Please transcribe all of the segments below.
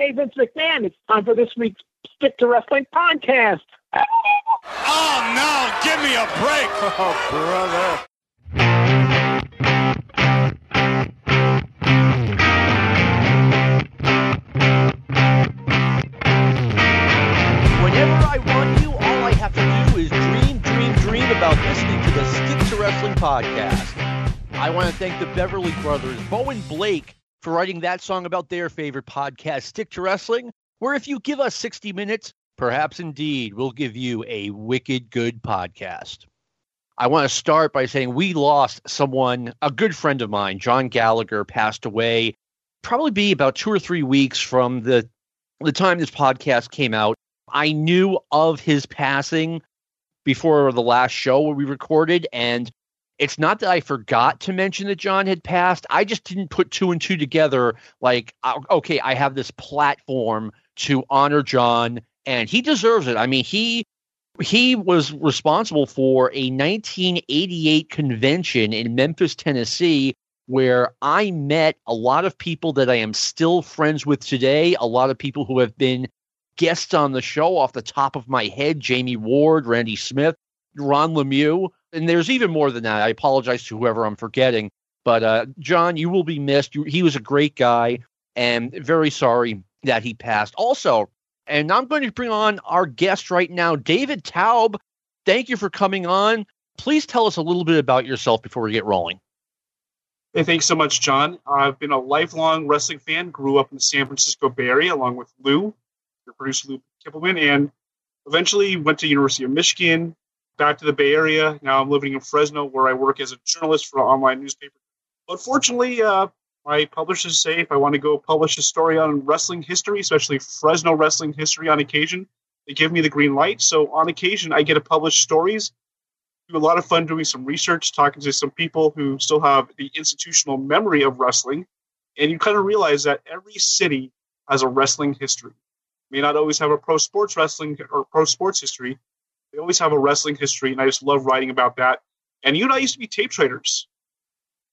Hey, Vince McMahon, it's time for this week's Stick to Wrestling podcast. Oh, no, give me a break. Oh, brother. Whenever I want you, all I have to do is dream, dream, dream about listening to the Stick to Wrestling podcast. I want to thank the Beverly Brothers, Bo and Blake, for writing that song about their favorite podcast, Stick to Wrestling, where if you give us 60 minutes, perhaps indeed we'll give you a wicked good podcast. I want to start by saying we lost someone, a good friend of mine, John Gallagher, passed away probably be about two or three weeks from the the time this podcast came out. I knew of his passing before the last show where we recorded, and it's not that I forgot to mention that John had passed. I just didn't put two and two together. Like, uh, okay, I have this platform to honor John, and he deserves it. I mean, he he was responsible for a 1988 convention in Memphis, Tennessee, where I met a lot of people that I am still friends with today, a lot of people who have been guests on the show off the top of my head Jamie Ward, Randy Smith, Ron Lemieux. And there's even more than that. I apologize to whoever I'm forgetting. But uh, John, you will be missed. You, he was a great guy and very sorry that he passed. Also, and I'm going to bring on our guest right now, David Taub. Thank you for coming on. Please tell us a little bit about yourself before we get rolling. Hey, thanks so much, John. I've been a lifelong wrestling fan. Grew up in the San Francisco Bay Area along with Lou, your producer Lou Kippelman, and eventually went to University of Michigan, back to the Bay Area. Now I'm living in Fresno, where I work as a journalist for an online newspaper. Unfortunately, uh, my publishers say if I want to go publish a story on wrestling history, especially Fresno wrestling history on occasion, they give me the green light. So on occasion, I get to publish stories a lot of fun doing some research, talking to some people who still have the institutional memory of wrestling, and you kind of realize that every city has a wrestling history. May not always have a pro sports wrestling or pro sports history. They always have a wrestling history, and I just love writing about that. And you and I used to be tape traders.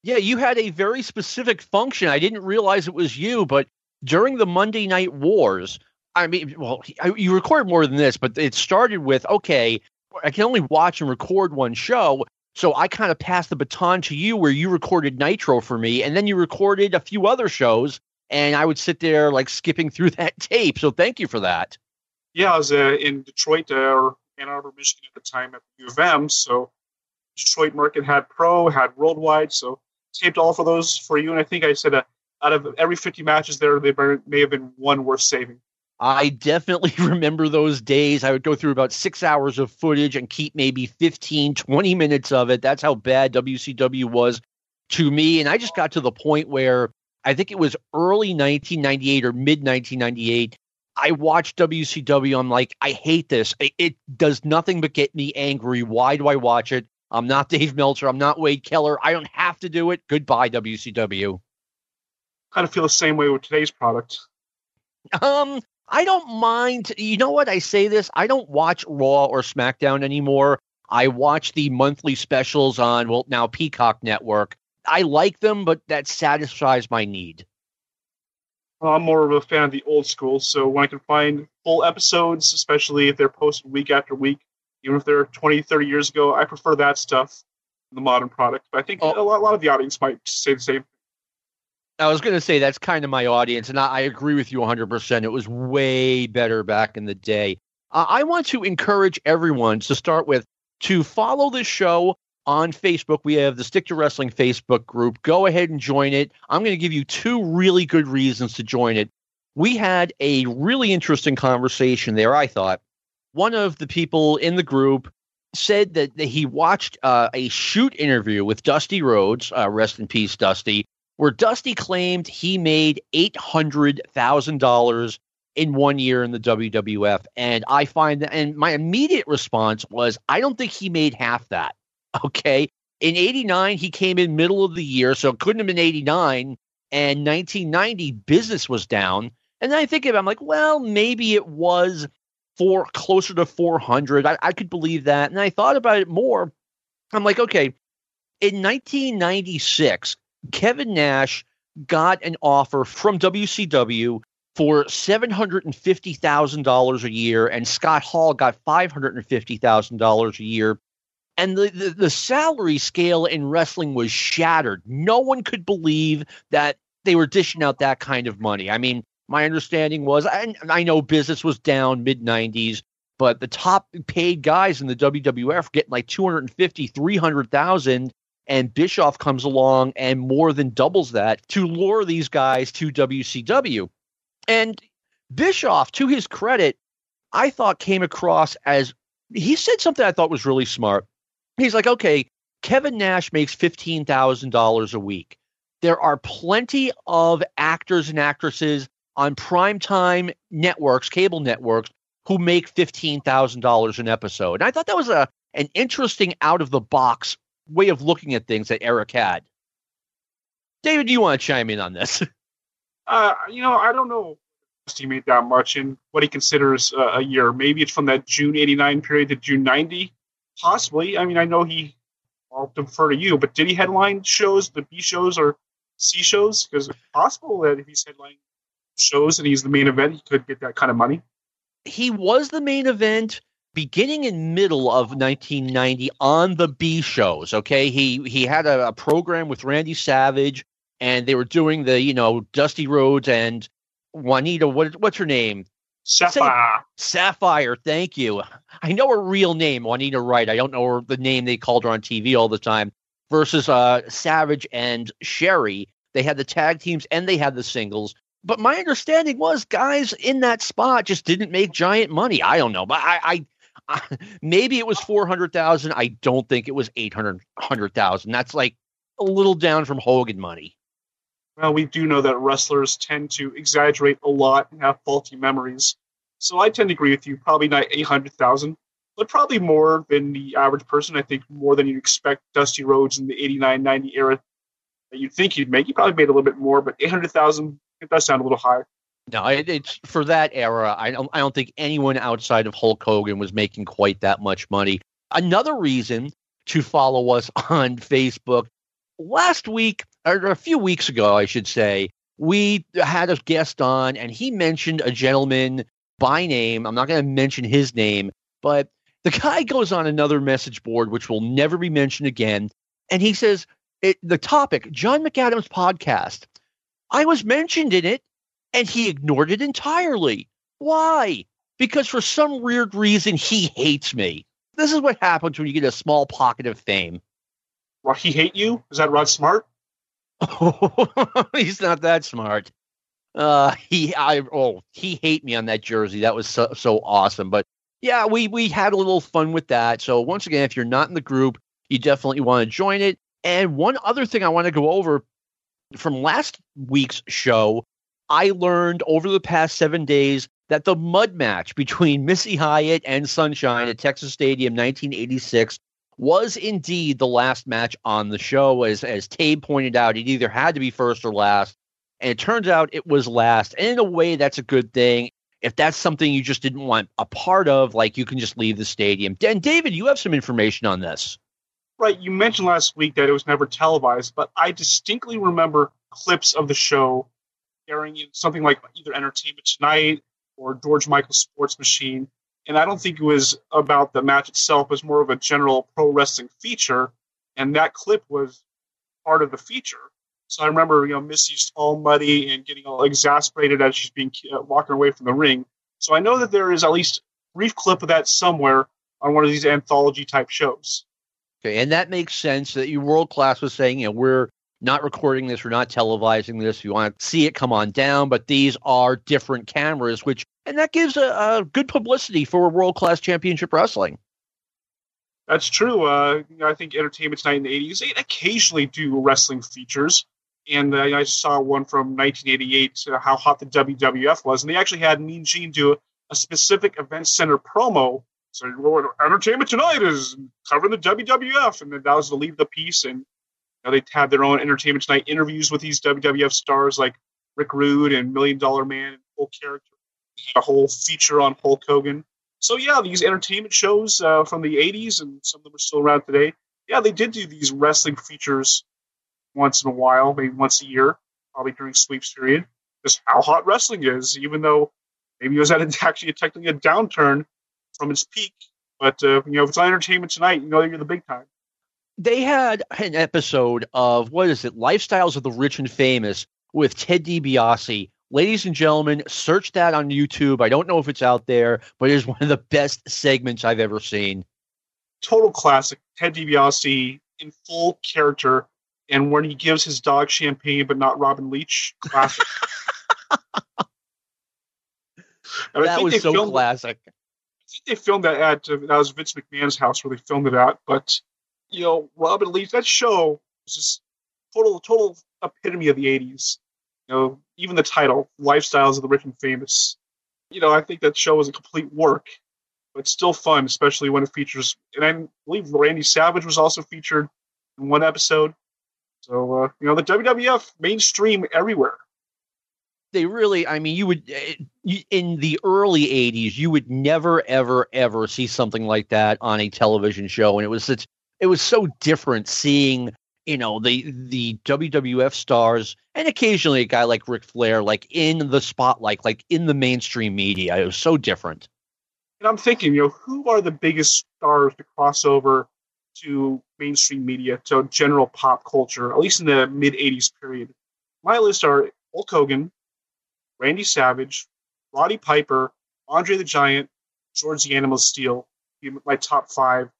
Yeah, you had a very specific function. I didn't realize it was you, but during the Monday Night Wars, I mean, well, you recorded more than this, but it started with okay, I can only watch and record one show. So I kind of passed the baton to you where you recorded Nitro for me, and then you recorded a few other shows, and I would sit there like skipping through that tape. So thank you for that. Yeah, I was uh, in Detroit uh, Ann Arbor, Michigan at the time at U of M. So Detroit market had pro, had worldwide. So taped all for those for you, and I think I said uh, out of every 50 matches there, there may have been one worth saving. I definitely remember those days. I would go through about six hours of footage and keep maybe 15, 20 minutes of it. That's how bad WCW was to me. And I just got to the point where I think it was early 1998 or mid 1998. I watch WCW. I'm like, I hate this. It, it does nothing but get me angry. Why do I watch it? I'm not Dave Meltzer. I'm not Wade Keller. I don't have to do it. Goodbye, WCW. Kind of feel the same way with today's product. Um, I don't mind. You know what? I say this. I don't watch Raw or SmackDown anymore. I watch the monthly specials on, well, now Peacock Network. I like them, but that satisfies my need. I'm more of a fan of the old school, so when I can find full episodes, especially if they're posted week after week, even if they're 20, 30 years ago, I prefer that stuff the modern product. But I think oh. a, lot, a lot of the audience might say the same I was going to say that's kind of my audience, and I, I, agree with you 100%. It was way better back in the day. Uh, I want to encourage everyone to start with to follow this show on Facebook. We have the Stick to Wrestling Facebook group. Go ahead and join it. I'm going to give you two really good reasons to join it. We had a really interesting conversation there, I thought. One of the people in the group said that, he watched uh, a shoot interview with Dusty Rhodes, uh, rest in peace, Dusty, where Dusty claimed he made $800,000 in one year in the WWF. And I find that, and my immediate response was, I don't think he made half that. Okay. In 89, he came in middle of the year, so it couldn't have been 89. And 1990, business was down. And then I think of it, I'm like, well, maybe it was for closer to 400. I, I could believe that. And I thought about it more. I'm like, okay, in 1996, Kevin Nash got an offer from WCW for $750,000 a year, and Scott Hall got $550,000 a year. And the, the, the salary scale in wrestling was shattered. No one could believe that they were dishing out that kind of money. I mean, my understanding was, I, I know business was down mid 90s, but the top paid guys in the WWF getting like 250, 300,000 and Bischoff comes along and more than doubles that to lure these guys to WCW. And Bischoff, to his credit, I thought came across as he said something I thought was really smart. He's like, okay, Kevin Nash makes $15,000 a week. There are plenty of actors and actresses on primetime networks, cable networks, who make $15,000 an episode. And I thought that was a an interesting out of the box way of looking at things that Eric had. David, do you want to chime in on this? Uh, you know, I don't know he made that much in what he considers uh, a year. Maybe it's from that June 89 period to June 90. Possibly. I mean, I know he, I'll defer to you, but did he headline shows, the B shows or C shows? Because it's possible that if he's headlining shows and he's the main event, he could get that kind of money. He was the main event beginning in middle of 1990 on the B shows. Okay, he he had a, a, program with Randy Savage, and they were doing the you know Dusty Rhodes and Juanita. What what's her name? Sapphire. Sapphire. Thank you. I know her real name, Juanita Wright. I don't know her, the name they called her on TV all the time. Versus uh, Savage and Sherry. They had the tag teams and they had the singles. But my understanding was guys in that spot just didn't make giant money. I don't know, but I, I maybe it was 400,000. I don't think it was 800,000. That's like a little down from Hogan money. Well, we do know that wrestlers tend to exaggerate a lot and have faulty memories. So I tend to agree with you. Probably not 800,000, but probably more than the average person. I think more than you'd expect Dusty Rhodes in the 89 90 era that you'd think he'd make. He probably made a little bit more, but 800,000, it does sound a little high. No, it, it's for that era. I don't. I don't think anyone outside of Hulk Hogan was making quite that much money. Another reason to follow us on Facebook. Last week, or a few weeks ago, I should say, we had a guest on, and he mentioned a gentleman by name. I'm not going to mention his name, but the guy goes on another message board, which will never be mentioned again, and he says it, the topic John McAdams podcast. I was mentioned in it and he ignored it entirely. Why? Because for some weird reason he hates me. This is what happens when you get a small pocket of fame. Well, he hate you? Is that Rod Smart? he's not that smart. Uh, he, I, oh, he hate me on that jersey. That was so, so awesome. But yeah, we we had a little fun with that. So once again, if you're not in the group, you definitely want to join it. And one other thing I want to go over from last week's show I learned over the past seven days that the mud match between Missy Hyatt and Sunshine at Texas Stadium 1986 was indeed the last match on the show. As as Taub pointed out, it either had to be first or last. And it turns out it was last. And in a way, that's a good thing. If that's something you just didn't want a part of, like you can just leave the stadium. And David, you have some information on this. Right. You mentioned last week that it was never televised, but I distinctly remember clips of the show airing in something like either Entertainment Tonight or George Michael Sports Machine. And I don't think it was about the match itself. It was more of a general pro wrestling feature. And that clip was part of the feature. So I remember, you know, Missy's all muddy and getting all exasperated as she's being uh, walking away from the ring. So I know that there is at least a brief clip of that somewhere on one of these anthology type shows. Okay, and that makes sense that you world class was saying, you know, we're not recording this, we're not televising this. If you want to see it come on down, but these are different cameras, which and that gives a, a good publicity for world class championship wrestling. That's true. Uh, I think Entertainment Tonight in the '80s they occasionally do wrestling features, and uh, I saw one from 1988, uh, how hot the WWF was, and they actually had Mean Gene do a, a specific event center promo. So, Entertainment Tonight is covering the WWF, and then that was the lead of the piece, and they had their own Entertainment Tonight interviews with these WWF stars like Rick Rude and Million Dollar Man and character. A whole feature on Hulk Hogan. So yeah, these entertainment shows uh, from the '80s and some of them are still around today. Yeah, they did do these wrestling features once in a while, maybe once a year, probably during sweeps period. just how hot wrestling is, even though maybe it was at actually technically a downturn from its peak. But uh, you know, if it's on entertainment tonight, you know you're the big time. They had an episode of what is it, Lifestyles of the Rich and Famous with Ted DiBiase. Ladies and gentlemen, search that on YouTube. I don't know if it's out there, but it is one of the best segments I've ever seen. Total classic. Ted DiBiase in full character, and when he gives his dog champagne, but not Robin Leach, classic. that was so filmed, classic. I think they filmed that at uh, that was Vince McMahon's house where they filmed it at. But you know, Robin Leach, that show was just total total epitome of the '80s. You know, even the title, "Lifestyles of the Rich and Famous." You know, I think that show was a complete work, but still fun, especially when it features. And I believe Randy Savage was also featured in one episode. So uh, you know, the WWF mainstream everywhere they really i mean you would eh, in the early 80s you would never ever ever see something like that on a television show and it was such it was so different seeing you know the the WWF stars and occasionally a guy like Ric Flair like in the spotlight like in the mainstream media. It was so different. And I'm thinking you know who are the biggest stars to cross over to mainstream media to general pop culture at least in the mid 80s period? My list are Hulk Hogan Randy Savage, Roddy Piper, Andre the Giant, George the Animal Steele, my top five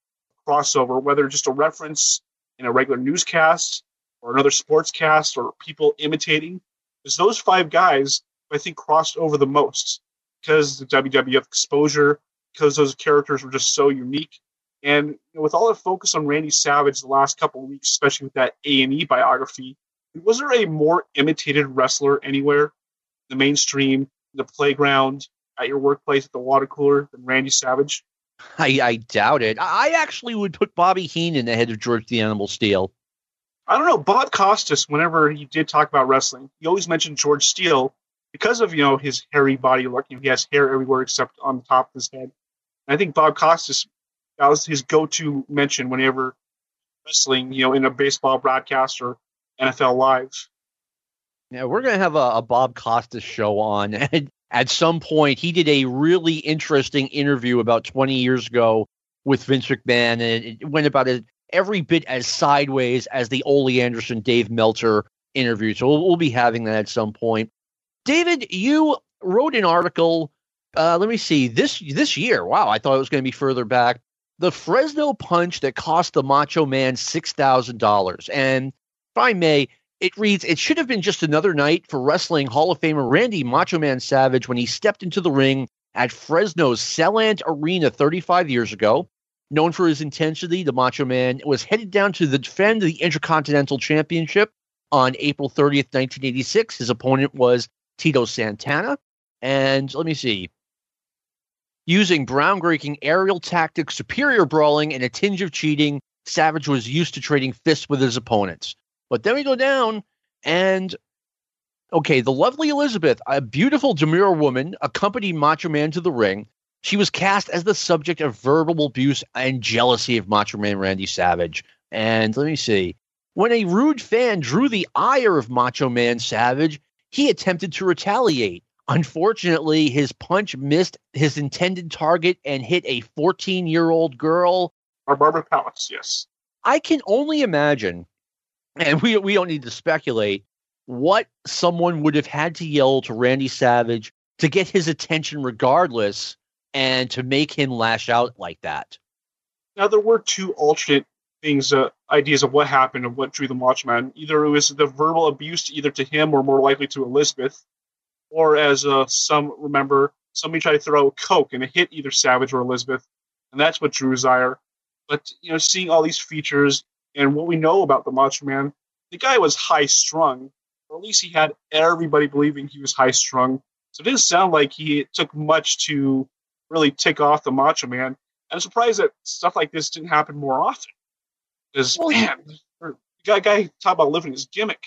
crossover, whether just a reference in a regular newscast or another sports cast or people imitating. is those five guys, I think, crossed over the most because the WWF exposure, because those characters were just so unique. And you know, with all the focus on Randy Savage the last couple of weeks, especially with that A and E biography, was there a more imitated wrestler anywhere the mainstream, the playground, at your workplace, at the water cooler than Randy Savage? I, I doubt it. I actually would put Bobby Heenan ahead of George the Animal Steele. I don't know. Bob Costas, whenever he did talk about wrestling, he always mentioned George Steele because of you know his hairy body look. You know, he has hair everywhere except on the top of his head. And I think Bob Costas that was his go-to mention whenever wrestling, you know, in a baseball broadcast or NFL Live. Yeah, we're going to have a, a, Bob Costas show on. And at some point, he did a really interesting interview about 20 years ago with Vince McMahon, and it went about it every bit as sideways as the Ole Anderson Dave Meltzer interview. So we'll, we'll be having that at some point. David, you wrote an article. Uh, let me see this this year. Wow, I thought it was going to be further back. The Fresno punch that cost the Macho Man six thousand dollars. And if I may, it reads, It should have been just another night for wrestling Hall of Famer Randy Macho Man Savage when he stepped into the ring at Fresno's Selland Arena 35 years ago. Known for his intensity, the Macho Man was headed down to defend the Intercontinental Championship on April 30th, 1986. His opponent was Tito Santana. And let me see. Using groundbreaking aerial tactics, superior brawling, and a tinge of cheating, Savage was used to trading fists with his opponents. But then we go down and okay, the lovely Elizabeth, a beautiful demure woman, accompanied Macho Man to the ring. She was cast as the subject of verbal abuse and jealousy of Macho Man Randy Savage. And let me see. When a rude fan drew the ire of Macho Man Savage, he attempted to retaliate. Unfortunately, his punch missed his intended target and hit a 14 year old girl. Or Barbara Palace, yes. I can only imagine and we we don't need to speculate what someone would have had to yell to Randy Savage to get his attention regardless and to make him lash out like that. Now there were two alternate things, uh, ideas of what happened and what drew the Watchman. Either it was the verbal abuse either to him or more likely to Elizabeth, or as uh, some remember, somebody tried to throw coke and it hit either Savage or Elizabeth, and that's what drew his ire. But you know, seeing all these features, and what we know about the Macho Man, the guy was high strung, or at least he had everybody believing he was high strung. So it didn't sound like he took much to really tick off the Macho Man. I'm surprised that stuff like this didn't happen more often. Because well, man, the guy, guy talk about living his gimmick.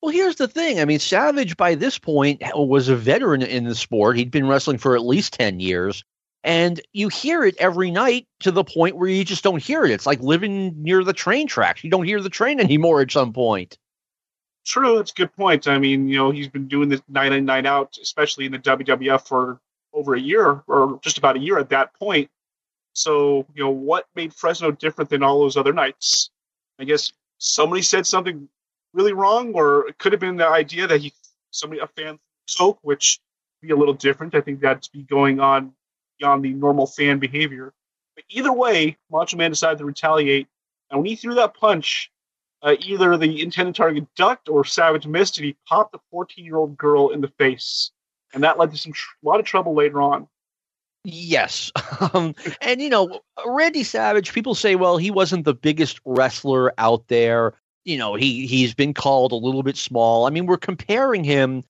Well, here's the thing. I mean, Savage by this point was a veteran in the sport. He'd been wrestling for at least ten years. And you hear it every night to the point where you just don't hear it. It's like living near the train tracks. You don't hear the train anymore at some point. True, that's a good point. I mean, you know, he's been doing this night in, night out, especially in the WWF for over a year or just about a year at that point. So, you know, what made Fresno different than all those other nights? I guess somebody said something really wrong, or it could have been the idea that he somebody a fan spoke, which be a little different. I think that'd be going on beyond the normal fan behavior. But either way, Macho Man decided to retaliate, and when he threw that punch, uh, either the intended target ducked or Savage missed, and he popped the 14 year old girl in the face. And that led to some tr- a lot of trouble later on. Yes. Um, and, you know, Randy Savage, people say, well, he wasn't the biggest wrestler out there. You know, he, he's been called a little bit small. I mean, we're comparing him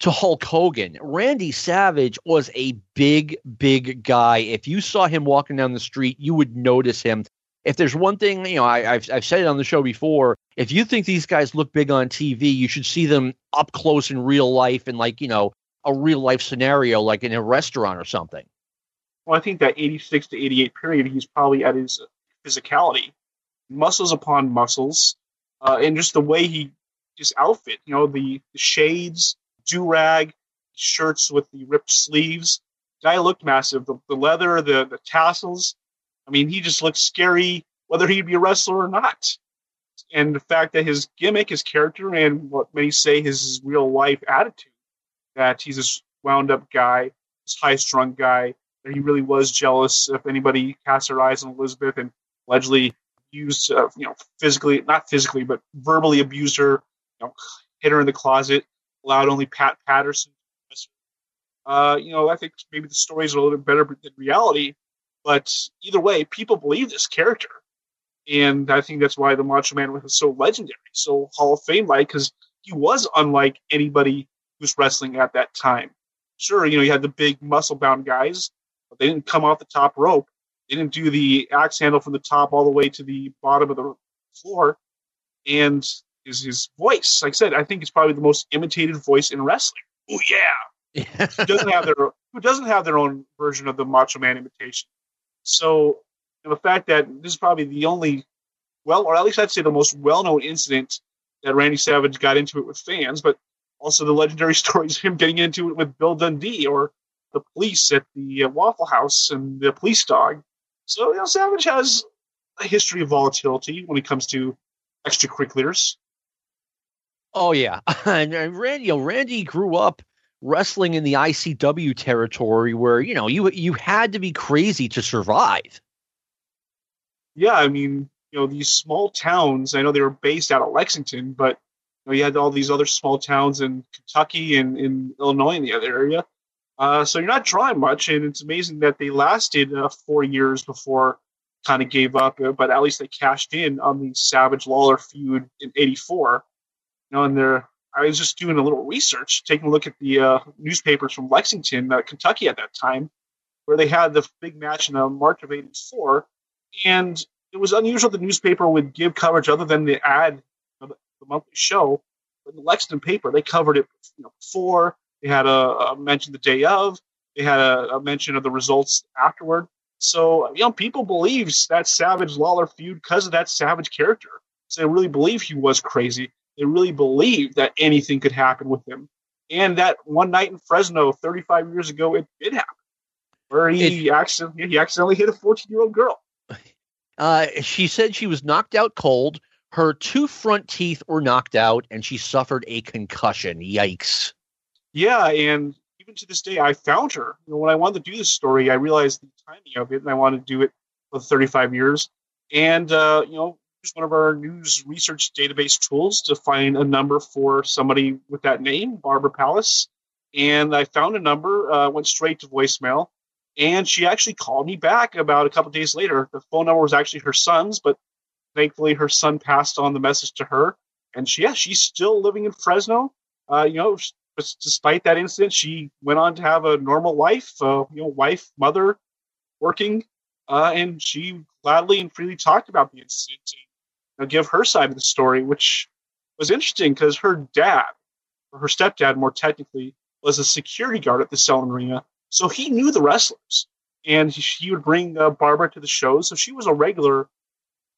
to Hulk Hogan. Randy Savage was a big, big guy. If you saw him walking down the street, you would notice him if there's one thing, you know, I, have I've said it on the show before. If you think these guys look big on TV, you should see them up close in real life in like you know a real life scenario, like in a restaurant or something. Well, I think that 86 to 88 period, he's probably at his physicality, muscles upon muscles, uh, and just the way he his outfit. You know, the, the shades, do rag, shirts with the ripped sleeves. Guy looked massive. The, the leather, the the tassels I mean, he just looks scary whether he'd be a wrestler or not. And the fact that his gimmick, his character, and what many say his real life attitude, that he's this wound up guy, this high strung guy, that he really was jealous if anybody cast their eyes on Elizabeth and allegedly used, uh, you know, physically, not physically, but verbally abused her, you know, hit her in the closet, allowed only Pat Patterson. Uh, you know, I think maybe the stories are a little bit better than reality, but either way, people believe this character. And I think that's why the Macho Man was so legendary, so Hall of Fame like, because he was unlike anybody who's wrestling at that time. Sure, you know, you had the big muscle bound guys, but they didn't come off the top rope. They didn't do the axe handle from the top all the way to the bottom of the floor. And his, his voice, like I said, I think it's probably the most imitated voice in wrestling. Oh yeah. who doesn't have their who doesn't have their own version of the Macho Man imitation? So the fact that this is probably the only, well, or at least I'd say the most well-known incident that Randy Savage got into it with fans, but also the legendary stories of him getting into it with Bill Dundee or the police at the uh, Waffle House and the police dog. So you know, Savage has a history of volatility when it comes to extracurriculars. Oh yeah, and, and Randy, you know, Randy grew up wrestling in the ICW territory where you know you you had to be crazy to survive. Yeah, I mean, you know, these small towns. I know they were based out of Lexington, but you, know, you had all these other small towns in Kentucky and in Illinois in the other area. Uh, so you're not drawing much, and it's amazing that they lasted uh, four years before kind of gave up. Uh, but at least they cashed in on the Savage Lawler feud in '84. Know, and they're I was just doing a little research, taking a look at the uh, newspapers from Lexington, uh, Kentucky at that time, where they had the big match in uh, March of '84, and it was unusual the newspaper would give coverage other than the ad of the monthly show. But the Lexington paper, they covered it you know, before. They had a, a mention the day of. They had a, a mention of the results afterward. So you know, people believe that Savage Lawler feud because of that Savage character. So they really believe he was crazy they really believed that anything could happen with him. And that one night in Fresno 35 years ago, it did happen, where he, it, accidentally, he accidentally hit a 14 year old girl. Uh, she said she was knocked out cold. Her two front teeth were knocked out, and she suffered a concussion. Yikes. Yeah, and even to this day, I found her. You know, when I wanted to do this story, I realized the timing of it, and I wanted to do it for 35 years. And, uh, you know, use one of our news research database tools to find a number for somebody with that name, Barbara Palace. And I found a number, uh, went straight to voicemail, and she actually called me back about a couple days later. The phone number was actually her son's, but thankfully her son passed on the message to her. And she, yeah, she's still living in Fresno. Uh, you know, despite that incident, she went on to have a normal life. Uh, you know, wife, mother, working, uh, and she gladly and freely talked about the incident know, give her side of the story, which was interesting because her dad, or her stepdad more technically, was a security guard at the Selland Arena. So he knew the wrestlers. And he, he would bring uh, Barbara to the shows. So she was a regular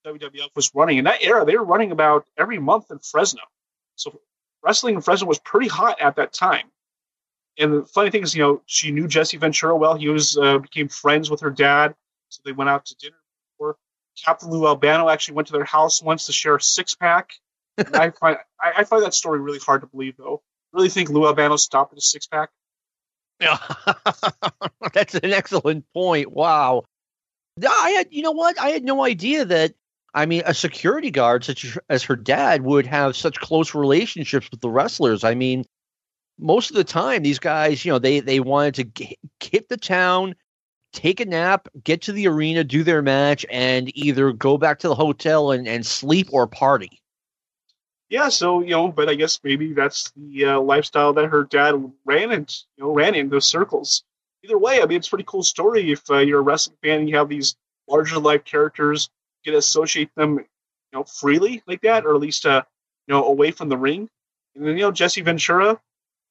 WWF was running. In that era, they were running about every month in Fresno. So wrestling in Fresno was pretty hot at that time. And the funny thing is, you know, she knew Jesse Ventura well. He was uh, became friends with her dad, so they went out to dinner. Captain Lou Albano actually went to their house once to share a six pack. I find I, I, find that story really hard to believe, though. I Really think Lou Albano stopped at a six pack? Yeah, that's an excellent point. Wow, I had you know what? I had no idea that. I mean, a security guard such as her dad would have such close relationships with the wrestlers. I mean, most of the time these guys, you know, they they wanted to get, hit the town, take a nap, get to the arena, do their match, and either go back to the hotel and, and sleep or party. Yeah, so you know, but I guess maybe that's the uh, lifestyle that her dad ran and you know, ran in those circles. Either way, I mean, it's a pretty cool story if uh, you're a wrestling fan and you have these larger life characters, you can associate them, you know, freely like that, or at least, uh, you know, away from the ring. And then, you know, Jesse Ventura, you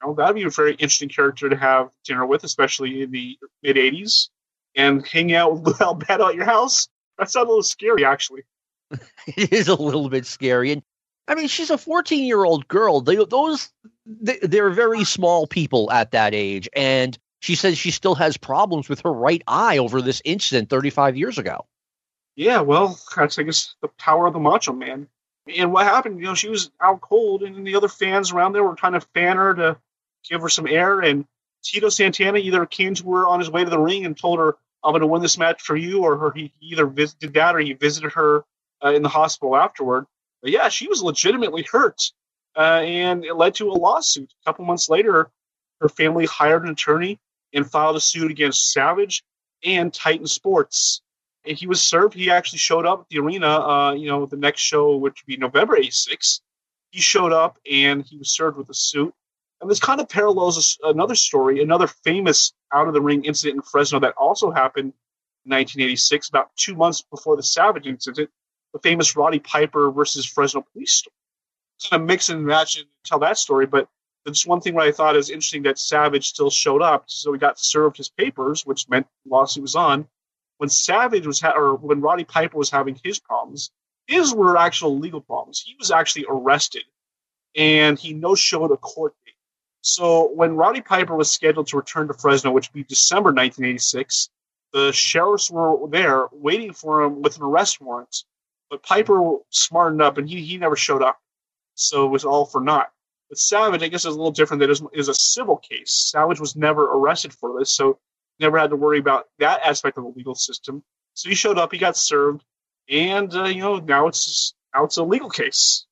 know, that'd be a very interesting character to have dinner with, especially in the mid 80s. And hang out with Lou Albano at your house. That sounds a little scary, actually. it is a little bit scary. And I mean, she's a 14 year old girl. They, those, they, they're very small people at that age. And she says she still has problems with her right eye over this incident 35 years ago. Yeah, well, that's, I guess, the power of the Macho Man. And what happened, you know, she was out cold, and the other fans around there were trying to fan her to give her some air. And Tito Santana either came to her on his way to the ring and told her, "I'm going to win this match for you," or her, he either visited that or he visited her uh, in the hospital afterward. But yeah, she was legitimately hurt, uh, and it led to a lawsuit. A couple months later, her family hired an attorney and filed a suit against Savage and Titan Sports. And he was served. He actually showed up at the arena. Uh, you know, the next show, which would be November '86. He showed up and he was served with a suit. And this kind of parallels another story, another famous out of the ring incident in Fresno that also happened in 1986, about two months before the Savage incident, the famous Roddy Piper versus Fresno police story. Kind of mix and match and tell that story, but just one thing that I thought is interesting that Savage still showed up, so he got served his papers, which meant the lawsuit was on. When Savage was ha- or when Roddy Piper was having his problems, his were actual legal problems. He was actually arrested, and he no showed a court so when Roddy Piper was scheduled to return to Fresno, which would be December 1986, the sheriffs were there waiting for him with an arrest warrant. But Piper smartened up and he, he never showed up. So it was all for naught. But Savage, I guess, is a little different. That is, is a civil case. Savage was never arrested for this, so never had to worry about that aspect of the legal system. So he showed up, he got served, and uh, you know now it's now it's a legal case.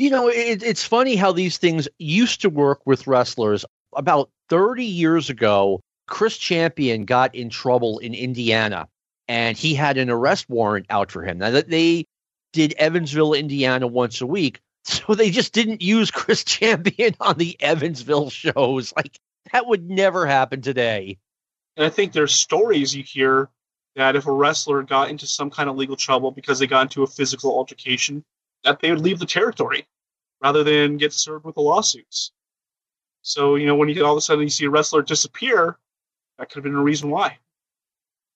You know, it, it's funny how these things used to work with wrestlers. About 30 years ago, Chris Champion got in trouble in Indiana and he had an arrest warrant out for him. Now that they did Evansville, Indiana once a week, so they just didn't use Chris Champion on the Evansville shows. Like that would never happen today. And I think there's stories you hear that if a wrestler got into some kind of legal trouble because they got into a physical altercation, that they would leave the territory rather than get served with the lawsuits. So, you know, when you all of a sudden you see a wrestler disappear, that could have been a reason why.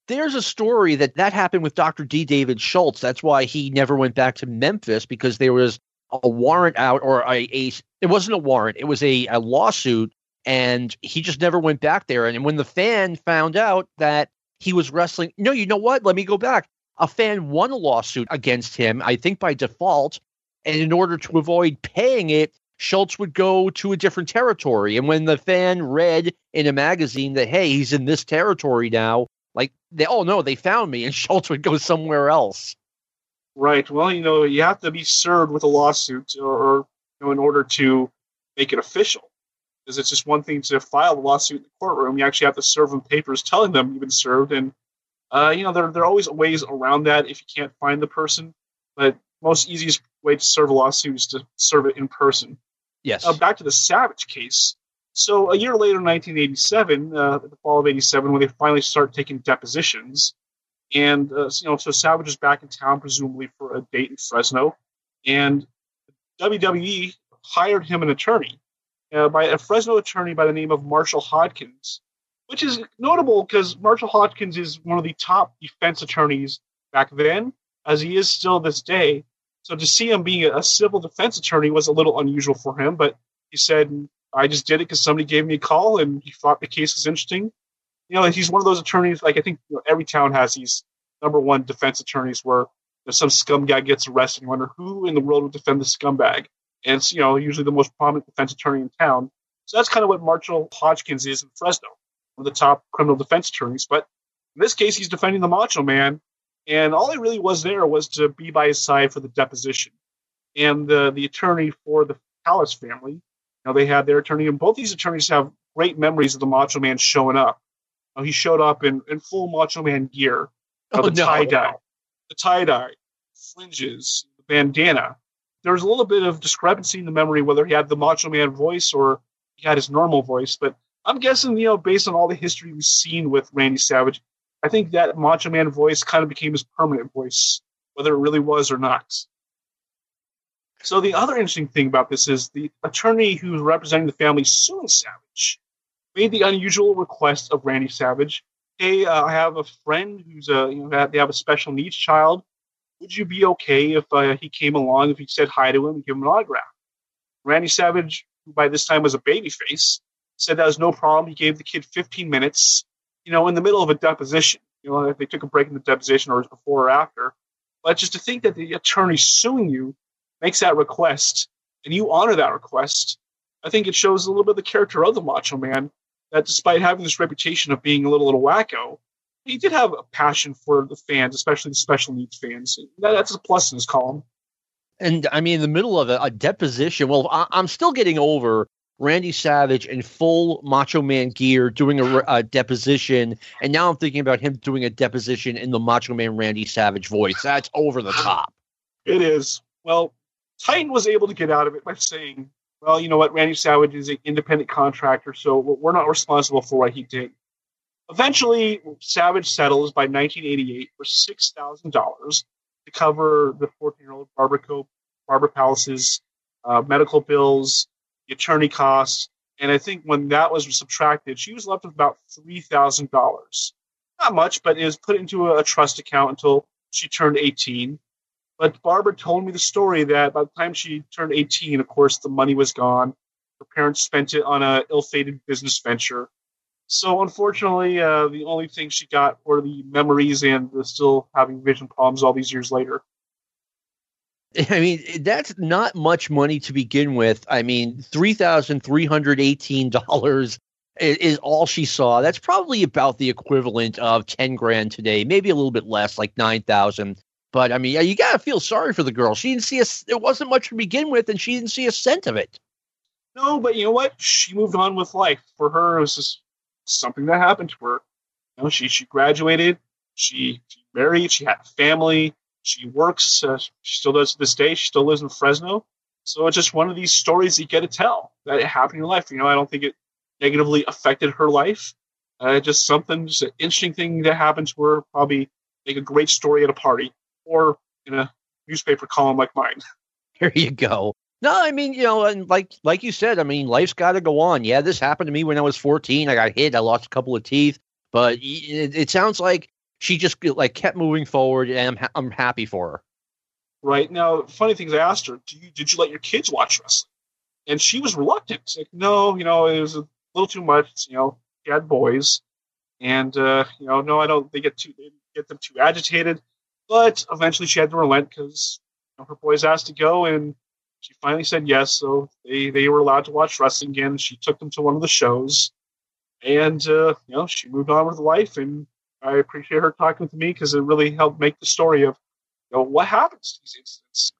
There's a story that that happened with Dr. D. David Schultz. That's why he never went back to Memphis because there was a warrant out or a, a it wasn't a warrant, it was a, a lawsuit and he just never went back there. And when the fan found out that he was wrestling, no, you know what? Let me go back. A fan won a lawsuit against him, I think by default, and in order to avoid paying it, Schultz would go to a different territory. And when the fan read in a magazine that, hey, he's in this territory now, like, they, oh no, they found me, and Schultz would go somewhere else. Right. Well, you know, you have to be served with a lawsuit or, or you know, in order to make it official. Because it's just one thing to file a lawsuit in the courtroom. You actually have to serve them papers telling them you've been served. And, uh, you know, there, there are always ways around that if you can't find the person. But most easiest way to serve a lawsuit is to serve it in person. Yes. Uh, back to the Savage case. So a year later, 1987, uh, the fall of '87, when they finally start taking depositions, and uh, you know, so Savage is back in town, presumably for a date in Fresno, and WWE hired him an attorney, uh, by a Fresno attorney by the name of Marshall Hodgkins, which is notable because Marshall Hodgkins is one of the top defense attorneys back then, as he is still this day So to see him being a civil defense attorney was a little unusual for him, but he said, I just did it because somebody gave me a call and he thought the case was interesting. You know, he's one of those attorneys, like I think you know, every town has these number one defense attorneys where some scum guy gets arrested and you wonder who in the world would defend the scumbag. And it's, you know, usually the most prominent defense attorney in town. So that's kind of what Marshall Hodgkins is in Fresno, of the top criminal defense attorneys. But in this case, he's defending the Macho Man, and all he really was there was to be by his side for the deposition. And the the attorney for the Callis family, you know, they had their attorney, and both these attorneys have great memories of the Macho Man showing up. Know, he showed up in, in full Macho Man gear, Oh, the no. tie dye, the tie dye, fringes, the bandana. There was a little bit of discrepancy in the memory whether he had the Macho Man voice or he had his normal voice, but I'm guessing, you know, based on all the history we've seen with Randy Savage, I think that Macho Man voice kind of became his permanent voice, whether it really was or not. So the other interesting thing about this is the attorney who's representing the family suing Savage made the unusual request of Randy Savage, "Hey, uh, I have a friend who's a you know they have a special needs child. Would you be okay if uh, he came along if he said hi to him and give him an autograph?" Randy Savage, who by this time was a babyface, said that was no problem. He gave the kid 15 minutes, you know, in the middle of a deposition. You know, if they took a break in the deposition or it was before or after. But just to think that the attorney suing you makes that request and you honor that request, I think it shows a little bit of the character of the Macho Man. That despite having this reputation of being a little little wacko, he did have a passion for the fans, especially the special needs fans. That, that's a plus in his column. And I mean, in the middle of a, a deposition, well, I, I'm still getting over Randy Savage in full Macho Man gear doing a, a deposition, and now I'm thinking about him doing a deposition in the Macho Man Randy Savage voice. That's over the top. It is. Well, Titan was able to get out of it by saying, well, you know what, Randy Savage is an independent contractor, so we're not responsible for what he did. Eventually, Savage settles by 1988 for $6,000 to cover the 14 year old Barbara, Co- Barbara Palace's uh, medical bills, the attorney costs, and I think when that was subtracted, she was left with about $3,000. Not much, but it was put into a, a trust account until she turned 18. But Barbara told me the story that by the time she turned 18, of course, the money was gone. Her parents spent it on a ill-fated business venture. So unfortunately, uh, the only thing she got were the memories and the still having vision problems all these years later. I mean, that's not much money to begin with. I mean, three thousand three hundred eighteen dollars is all she saw. That's probably about the equivalent of ten grand today, maybe a little bit less, like nine thousand. But I mean, you gotta feel sorry for the girl. She didn't see a. It wasn't much to begin with, and she didn't see a cent of it. No, but you know what? She moved on with life. For her, it was just something that happened to her. You know, she she graduated, she, she married, she had a family, she works. Uh, she still does to this day. She still lives in Fresno. So it's just one of these stories you get to tell that it happened in your life. You know, I don't think it negatively affected her life. Uh, just something, just an interesting thing that happened to her. Probably make a great story at a party or in a newspaper column like mine. There you go. No, I mean, you know, and like like you said, I mean, life's got to go on. Yeah, this happened to me when I was 14. I got hit. I lost a couple of teeth, but it, it sounds like she just like kept moving forward, and I'm ha- I'm happy for her. Right now, funny things I asked her, you, did you let your kids watch wrestling? And she was reluctant. Like, no, you know, it was a little too much. You know, she had boys, and uh, you know, no, I don't. They get too they get them too agitated. But eventually, she had to relent because you know, her boys asked to go, and she finally said yes. So they they were allowed to watch wrestling again. She took them to one of the shows, and uh, you know, she moved on with life. And I appreciate her talking to me because it really helped make the story of you know what happens to these incidents.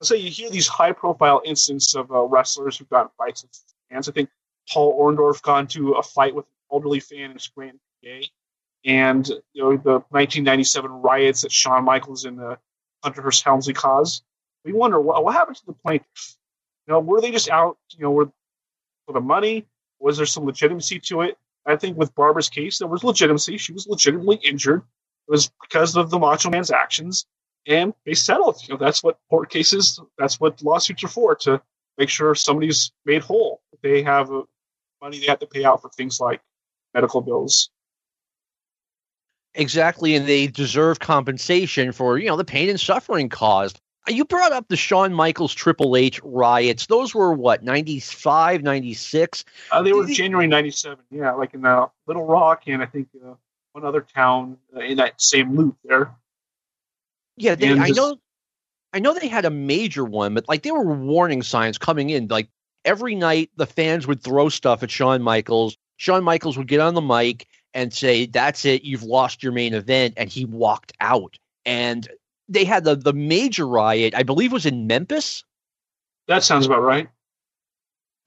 Let's say you hear these high profile incidents of uh, wrestlers who've gotten fights with fans. I think Paul Orndorff got into a fight with an elderly fan in Scranton, PA. And you know the 1997 riots that Shawn Michaels and uh, Hunter Hearst Helmsley caused. We wonder what, what happened to the plaintiff. You know, were they just out? You know, were for the money? Was there some legitimacy to it? I think with Barbara's case, there was legitimacy. She was legitimately injured. It was because of the Macho Man's actions, and they settled. You know, that's what court cases, that's what lawsuits are for to make sure somebody's made whole. They have uh, money they have to pay out for things like medical bills. Exactly, and they deserve compensation for you know the pain and suffering caused. You brought up the Shawn Michaels Triple H riots. Those were what, 95, 96? Uh, they were Did he- January '97. Yeah, like in uh, Little Rock and I think uh, one other town uh, in that same loop there. Yeah, they, I know. I know they had a major one, but like there were warning signs coming in. Like every night, the fans would throw stuff at Shawn Michaels. Shawn Michaels would get on the mic and say, "That's it, you've lost your main event," and he walked out. And they had the the major riot, I believe, was in Memphis. That sounds about right.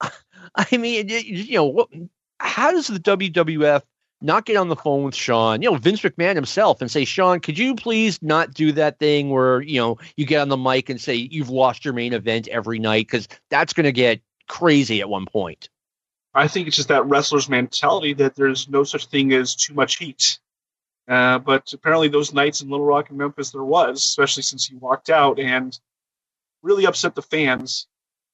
I mean, you know, what, how does the WWF not get on the phone with Shawn, you know, Vince McMahon himself, and say, Shawn, could you please not do that thing where you know you get on the mic and say you've lost your main event every night because that's going to get crazy at one point. I think it's just that wrestler's mentality that there's no such thing as too much heat. Uh, but apparently, those nights in Little Rock and Memphis, there was, especially since he walked out and really upset the fans.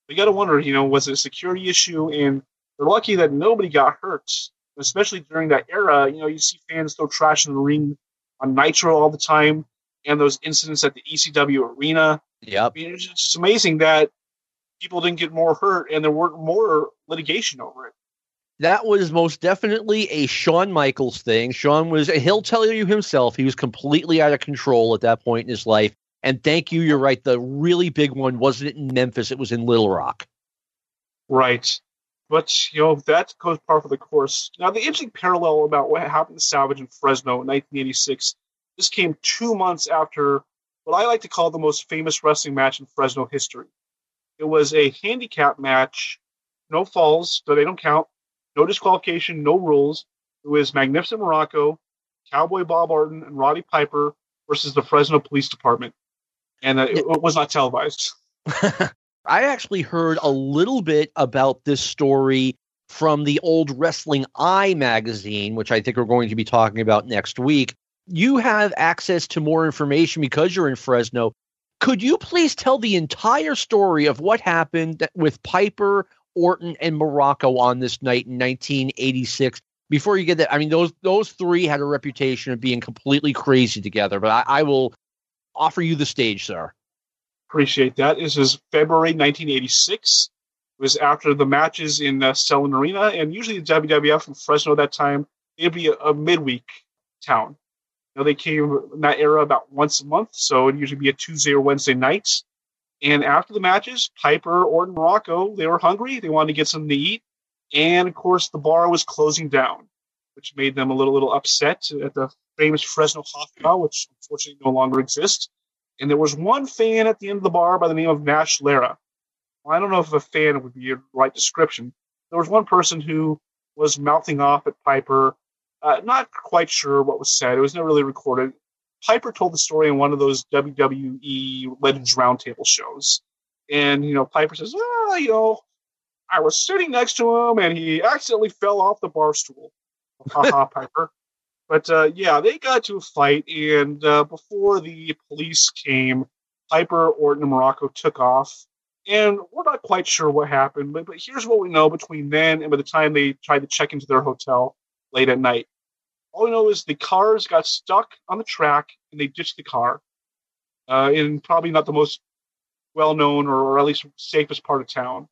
You got to wonder, you know, was it a security issue? And they're lucky that nobody got hurt, especially during that era. You know, you see fans throw trash in the ring on Nitro all the time, and those incidents at the ECW arena. Yep. I mean, it's just amazing that people didn't get more hurt and there weren't more litigation over it. That was most definitely a Shawn Michaels thing. Shawn was, he'll tell you himself, he was completely out of control at that point in his life. And thank you, you're right. The really big one wasn't in Memphis, it was in Little Rock. Right. But, you know, that goes par for the course. Now, the interesting parallel about what happened to Savage in Fresno in 1986, this came two months after what I like to call the most famous wrestling match in Fresno history. It was a handicap match, no falls, so they don't count, no disqualification, no rules. It was Magnificent Morocco, Cowboy Bob Orton, and Roddy Piper versus the Fresno Police Department. And uh, it, it was not televised. I actually heard a little bit about this story from the old Wrestling Eye magazine, which I think we're going to be talking about next week. You have access to more information because you're in Fresno. Could you please tell the entire story of what happened with Piper, Orton, and Morocco on this night in 1986? Before you get that, I mean those those three had a reputation of being completely crazy together. But I, I will offer you the stage, sir. Appreciate that. This is February 1986. It was after the matches in uh, Selland Arena, and usually the WWF from Fresno at that time, it'd be a, a midweek town. Know, they came in that era about once a month, so it'd usually be a Tuesday or Wednesday night. And after the matches, Piper, Orton, Morocco, they were hungry. They wanted to get something to eat. And of course, the bar was closing down, which made them a little, little upset at the famous Fresno Hofbräu, which unfortunately no longer exists. And there was one fan at the end of the bar by the name of Nash Lara. I don't know if a fan would be a right description. There was one person who was mouthing off at Piper, uh, not quite sure what was said. It was never really recorded. Piper told the story in one of those WWE Legends Roundtable shows. And, you know, Piper says, well, you know, I was sitting next to him and he accidentally fell off the bar stool. Ha ha, Piper. But uh, yeah, they got to a fight, and uh, before the police came, Piper, Orton, and Morocco took off. And we're not quite sure what happened, but, but here's what we know between then and by the time they tried to check into their hotel late at night. All we know is the cars got stuck on the track and they ditched the car uh, in probably not the most well known or, or at least safest part of town.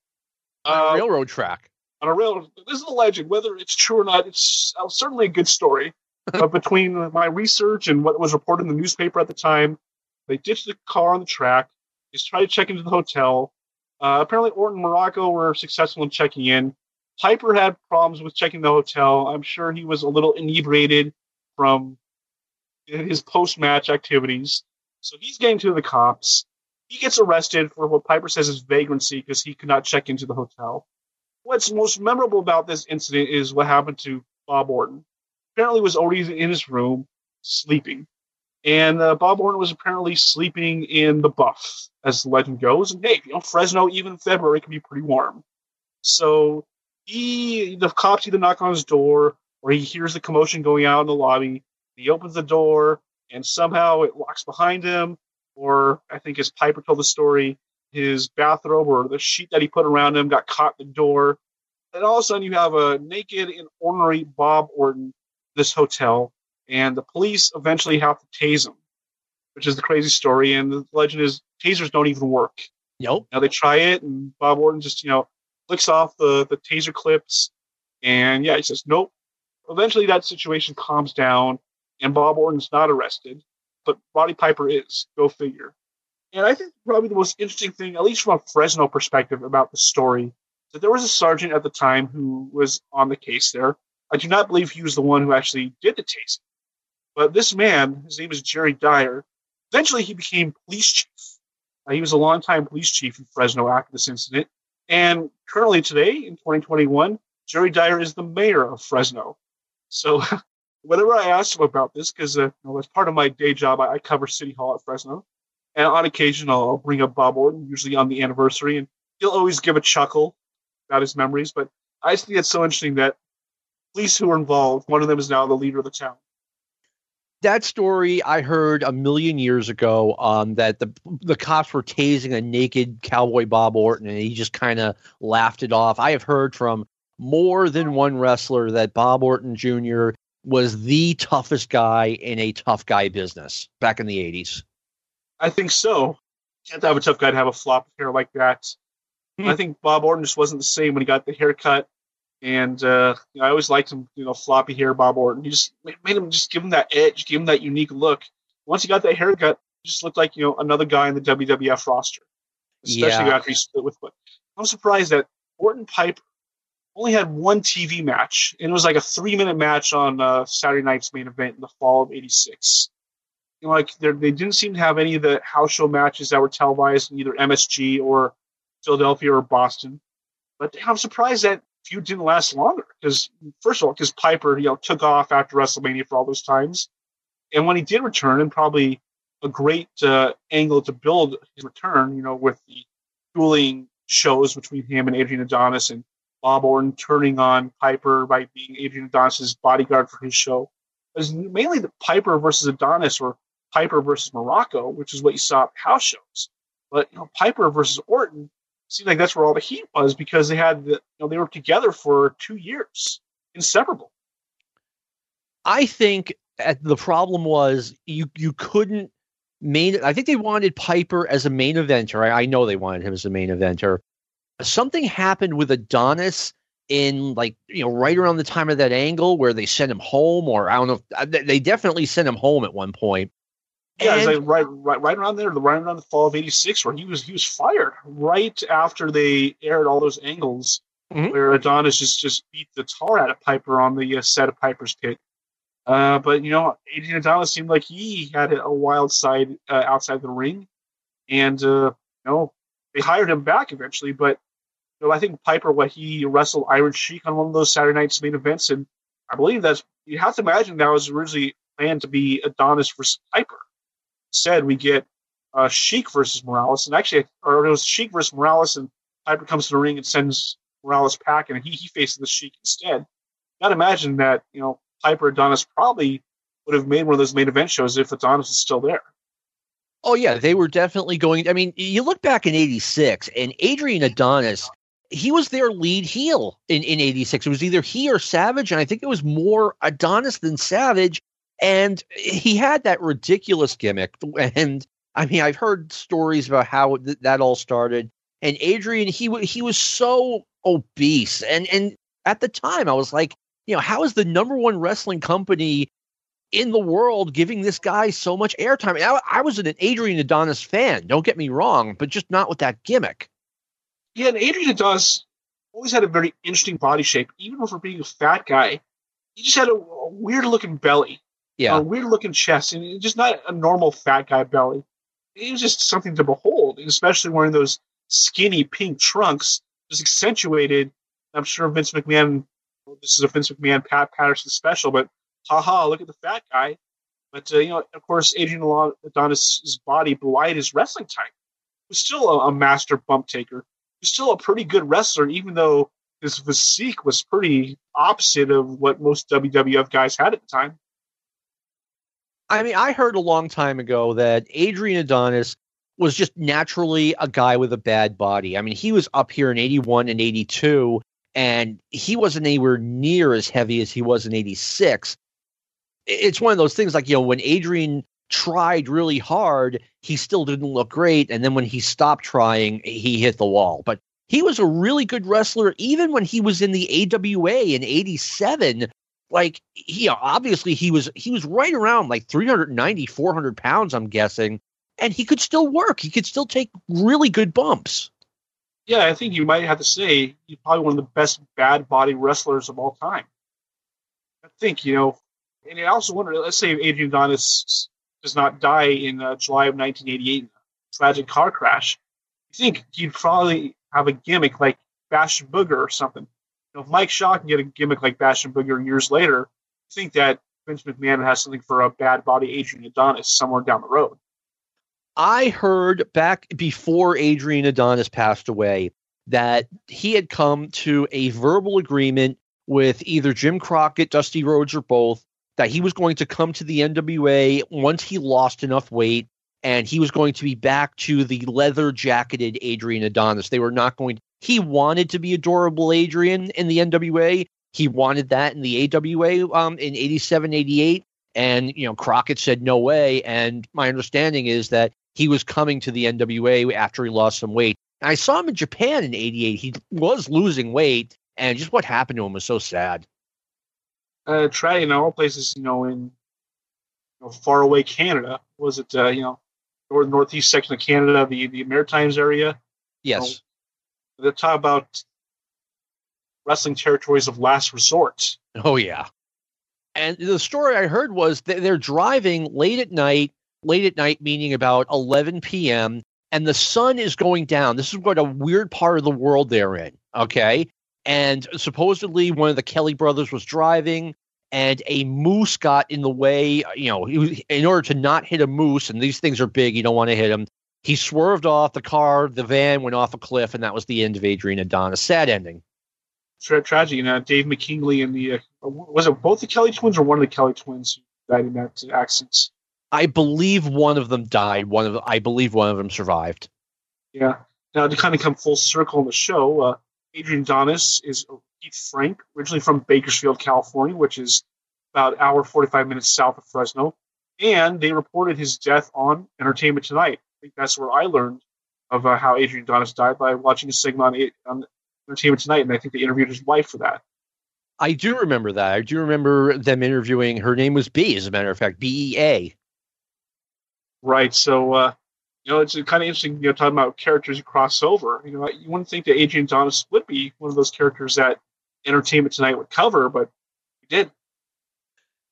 On a Uh, railroad track. on a railroad. This is a legend. Whether it's true or not, it's uh, certainly a good story. but between my research and what was reported in the newspaper at the time, they ditched the car on the track. They tried to check into the hotel. Uh, apparently, Orton and Morocco were successful in checking in. Piper had problems with checking the hotel. I'm sure he was a little inebriated from his post-match activities. So he's getting to the cops. He gets arrested for what Piper says is vagrancy because he could not check into the hotel. What's most memorable about this incident is what happened to Bob Orton. Apparently, was already in his room sleeping, and uh, Bob Orton was apparently sleeping in the buff, as the legend goes. And hey, you know, Fresno, even February, can be pretty warm. So he, the cops either knock on his door or he hears the commotion going out in the lobby. He opens the door, and somehow it locks behind him. Or I think, as Piper told the story, his bathrobe or the sheet that he put around him got caught in the door. And all of a sudden, you have a naked and ornery Bob Orton in this hotel, and the police eventually have to tase him. which is the crazy story. And the legend is tasers don't even work. Nope. Now they try it, and Bob Orton just you know flicks off the the taser clips, and yeah, he says nope. Eventually, that situation calms down, and Bob Orton's not arrested, but Roddy Piper is. Go figure. And I think probably the most interesting thing, at least from a Fresno perspective, about the story, that there was a sergeant at the time who was on the case there. I do not believe he was the one who actually did the tasing. But this man, his name is Jerry Dyer, eventually he became police chief. Uh, he was a longtime police chief in Fresno after this incident. And currently today, in 2021, Jerry Dyer is the mayor of Fresno. So whenever I ask him about this, because uh, you know, as part of my day job, I, I cover City Hall at Fresno. And on occasion, I'll bring up Bob Orton, usually on the anniversary, and he'll always give a chuckle about his memories. But I just think it's so interesting that police who are involved, one of them is now the leader of the town. That story I heard a million years ago um, that the the cops were tasing a naked cowboy Bob Orton and he just kind of laughed it off. I have heard from more than one wrestler that Bob Orton Jr. was the toughest guy in a tough guy business back in the 80s. I think so. Can't have a tough guy to have a flop of hair like that. Hmm. I think Bob Orton just wasn't the same when he got the haircut. And uh, you know, I always liked him, you know, floppy hair Bob Orton. He just made him just give him that edge, give him that unique look. Once he got that haircut, he just looked like you know another guy in the WWF roster, especially Yeah. after he split with. But I'm surprised that Orton Piper only had one TV match, and it was like a three minute match on uh, Saturday night's main event in the fall of '86. You know, like they didn't seem to have any of the house show matches that were televised in either MSG or Philadelphia or Boston. But I'm surprised that feud didn't last longer because first of all, because Piper you know took off after WrestleMania for all those times, and when he did return, and probably a great uh, angle to build his return, you know, with the dueling shows between him and Adrian Adonis and Bob Orton turning on Piper by being Adrian Adonis's bodyguard for his show. It was mainly the Piper versus Adonis or Piper versus Morocco, which is what you saw at house shows. But you know, Piper versus Orton seemed like that's where all the heat was because they had the, you know they were together for two years, inseparable. I think the problem was you you couldn't main. I think they wanted Piper as a main eventer. I, I know they wanted him as a main eventer. Something happened with Adonis in like you know right around the time of that angle where they sent him home, or I don't know. if- They definitely sent him home at one point. Yeah, And- like right, right, right around there, right around the fall of '86, where he was he was fired right after they aired all those angles Mhm. where Adonis just just beat the tar out of Piper on the uh, set of Piper's Pit. Uh, but you know, Adrian Adonis seemed like he had a wild side uh, outside the ring, and uh, you know they hired him back eventually. But you know, I think Piper, what he wrestled Iron Sheik on one of those Saturday night's main events, and I believe that's you have to imagine that was originally planned to be Adonis versus Piper. Said we get uh, Sheik versus Morales, and actually, or it was Sheik versus Morales, and Piper comes to the ring and sends Morales packing, and he he faces the Sheik instead. To imagine that you know Piper Adonis probably would have made one of those main event shows if Adonis was still there. Oh yeah, they were definitely going. I mean, you look back in '86, and Adrian Adonis, he was their lead heel in in '86. It was either he or Savage, and I think it was more Adonis than Savage. And he had that ridiculous gimmick. And I mean, I've heard stories about how th- that all started. And Adrian, he wa he was so obese, and and at the time, I was like, you know, how is the number one wrestling company in the world giving this guy so much airtime. I, I was an Adrian Adonis fan, don't get me wrong, but just not with that gimmick. Yeah, and Adrian Adonis always had a very interesting body shape, even for being a fat guy. He just had a, a weird looking belly, Yeah. a weird looking chest, and just not a normal fat guy belly. It was just something to behold, especially wearing those skinny pink trunks, just accentuated. I'm sure Vince McMahon. well, This is a Vince McMahon Pat Patterson special, but haha, look at the fat guy. But uh, you know, of course, Adrian Adonis' body belied his wrestling. He was still a, a master bump taker. He was still a pretty good wrestler, even though his physique was pretty opposite of what most WWF guys had at the time. I mean, I heard a long time ago that Adrian Adonis was just naturally a guy with a bad body. I mean, he was up here in 81 and 82, and he wasn't anywhere near as heavy as he was in 86. It's one of those things like, you know, when Adrian tried really hard, he still didn't look great. And then when he stopped trying, he hit the wall. But he was a really good wrestler, even when he was in the AWA in '87. Like, he obviously he was he was right around like 390, 400 pounds, I'm guessing, and he could still work. He could still take really good bumps. Yeah, I think you might have to say he's probably one of the best bad body wrestlers of all time. I think you know, and I also wonder. Let's say Adrian Adonis does not die in uh, July of 1988 in a tragic car crash. You think he'd probably have a gimmick like Bastion Booger or something. Know, if Mike Shaw can get a gimmick like Bastion Booger years later, I think that Vince McMahon has something for a bad body Adrian Adonis somewhere down the road. I heard back before Adrian Adonis passed away that he had come to a verbal agreement with either Jim Crockett, Dusty Rhodes, or both that he was going to come to the NWA once he lost enough weight and he was going to be back to the leather jacketed Adrian Adonis. They were not going he wanted to be adorable Adrian in the NWA. He wanted that in the AWA um, in 87, 88. And, you know, Crockett said no way. And my understanding is that he was coming to the NWA after he lost some weight. And I saw him in Japan in 88. He was losing weight, and just what happened to him was so sad. Uh, try, you know, all places, you know, in you know, far away Canada. Was it, uh, you know, north northeast section of Canada, the, the Maritimes area? Yes. They talk about wrestling territories of last resort. Oh, yeah. And the story I heard was that they're driving late at night late at night, meaning about 11 p.m., and the sun is going down. This is what a weird part of the world they're in. Okay. And supposedly one of the Kelly brothers was driving and a moose got in the way. You know, in order to not hit a moose, and these things are big, you don't want to hit them. He swerved off the car, the van went off a cliff, and that was the end of Adrian Adonis. Sad ending. Tra- tragedy. You know, Dave McKigney and the uh, was it both the Kelly twins or one of the Kelly twins died in that accident? I believe one of them died. One of I believe one of them survived. Yeah. Now to kind of come full circle in the show, uh, Adrian Adonis is Keith Frank, originally from Bakersfield, California, which is about an hour forty five minutes south of Fresno, and they reported his death on Entertainment Tonight. I think that's where I learned of uh, how Adrian Adonis died by watching a segment on, on Entertainment Tonight, and I think they interviewed his wife for that. I do remember that. I do remember them interviewing. Her name was B, as a matter of fact, B E A. Right. So, uh, you know, it's kind of interesting, you know, talking about characters who cross over. You know, you wouldn't think that Adrian Adonis would be one of those characters that Entertainment Tonight would cover, but he did.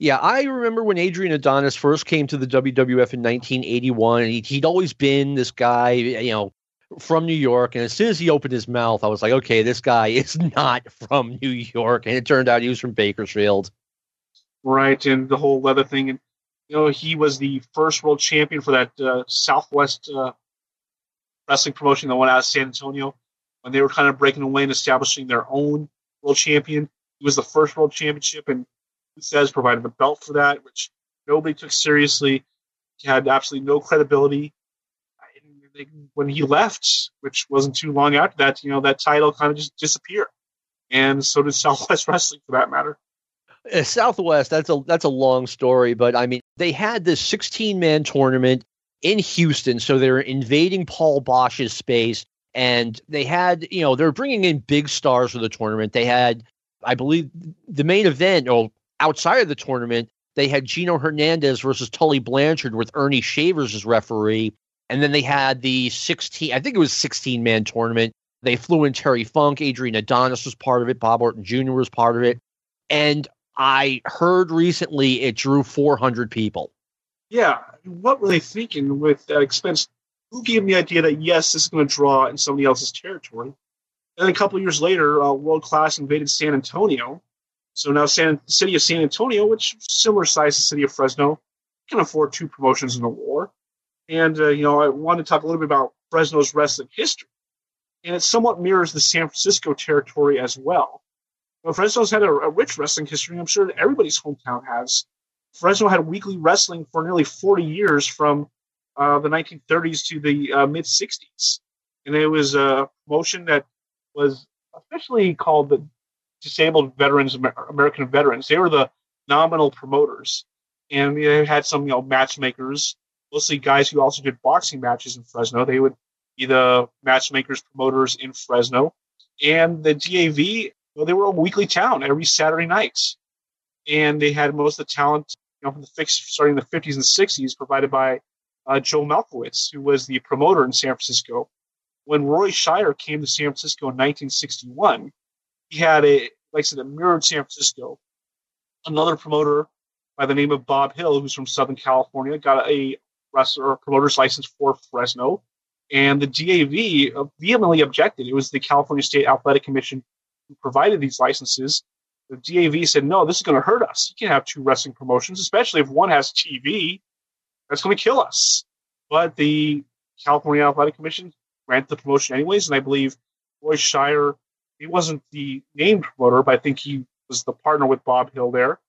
Yeah, I remember when Adrian Adonis first came to the WWF in 1981, and he'd, always been this guy, you know, from New York. And as soon as he opened his mouth, I was like, okay, this guy is not from New York. And it turned out he was from Bakersfield. Right. And the whole leather thing. And you know, he was the first world champion for that uh, Southwest uh, wrestling promotion that went out of San Antonio when they were kind of breaking away and establishing their own world champion. He was the first world championship, and says provided the belt for that, which nobody took seriously. He had absolutely no credibility. When he left, which wasn't too long after that, you know, that title kind of just disappeared. And so did Southwest Wrestling, for that matter. Uh, Southwest, that's a that's a long story, but I mean, they had this 16 man tournament in Houston, so they're invading Paul Boesch's space, and they had, you know, they're bringing in big stars for the tournament. They had, I believe, the main event, or outside of the tournament, they had Gino Hernandez versus Tully Blanchard with Earnie Shavers as referee, and then they had the 16, I think it was 16 man tournament. They flew in Terry Funk, Adrian Adonis was part of it, Bob Orton Jr. was part of it. And I heard recently it drew 400 people. Yeah, what were they thinking with that expense? Who gave them the idea that yes, this is going to draw in somebody else's territory? And a couple years later, uh, World Class invaded San Antonio. So now San, the city of San Antonio, which similar size to the city of Fresno, can afford two promotions in a war. And uh, you know, I want to talk a little bit about Fresno's wrestling history, and it somewhat mirrors the San Francisco territory as well. Well, Fresno's had a, a, rich wrestling history. I'm sure everybody's hometown has. Fresno had weekly wrestling for nearly 40 years from uh, the 1930s to the uh, mid 60s. And it was a promotion that was officially called the Disabled Veterans, American Veterans. They were the nominal promoters. and they had some you know matchmakers, mostly guys who also did boxing matches in Fresno. They would be the matchmakers, promoters in Fresno, and the DAV. Well, they were a weekly town every Saturday night, and they had most of the talent, you know, from the fix starting in the 50s and 60s, provided by uh, Joe Malcewicz, who was the promoter in San Francisco. When Roy Shire came to San Francisco in 1961, he had a, like I said, a mirrored San Francisco. Another promoter by the name of Bob Hill, who's from Southern California, got a wrestler promoter's license for Fresno, and the DAV vehemently objected. It was the California State Athletic Commission who provided these licenses. The DAV said, "No, this is going to hurt us. You can't have two wrestling promotions, especially if one has TV. That's going to kill us." But the California Athletic Commission granted the promotion anyways, and I believe Roy Shire, he wasn't the named promoter, but I think he was the partner with Bob Hill there.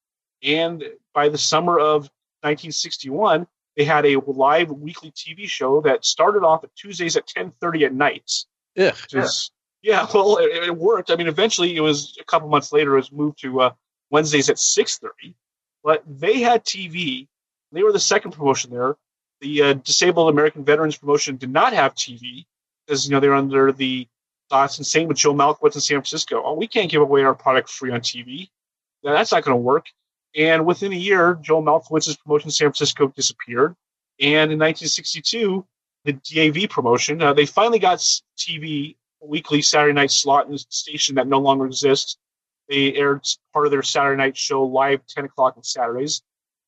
And by the summer of 1961, they had a live weekly TV show that started off at Tuesdays at 10:30 at night. Yeah. Yeah, well, it, it, worked. I mean, eventually, it was a couple months later. It was moved to uh, Wednesdays at 6:30, but they had TV. They were the second promotion there. The uh, Disabled American Veterans promotion did not have TV because you know they're under the and same with Joe Malcewicz in San Francisco. Oh, we can't give away our product free on TV. Now, that's not going to work. And within a year, Joe Malcewicz's promotion in San Francisco disappeared. And in 1962, the DAV promotion, uh, they finally got TV, weekly Saturday night slot in a station that no longer exists. They aired part of their Saturday night show live 10 o'clock on Saturdays.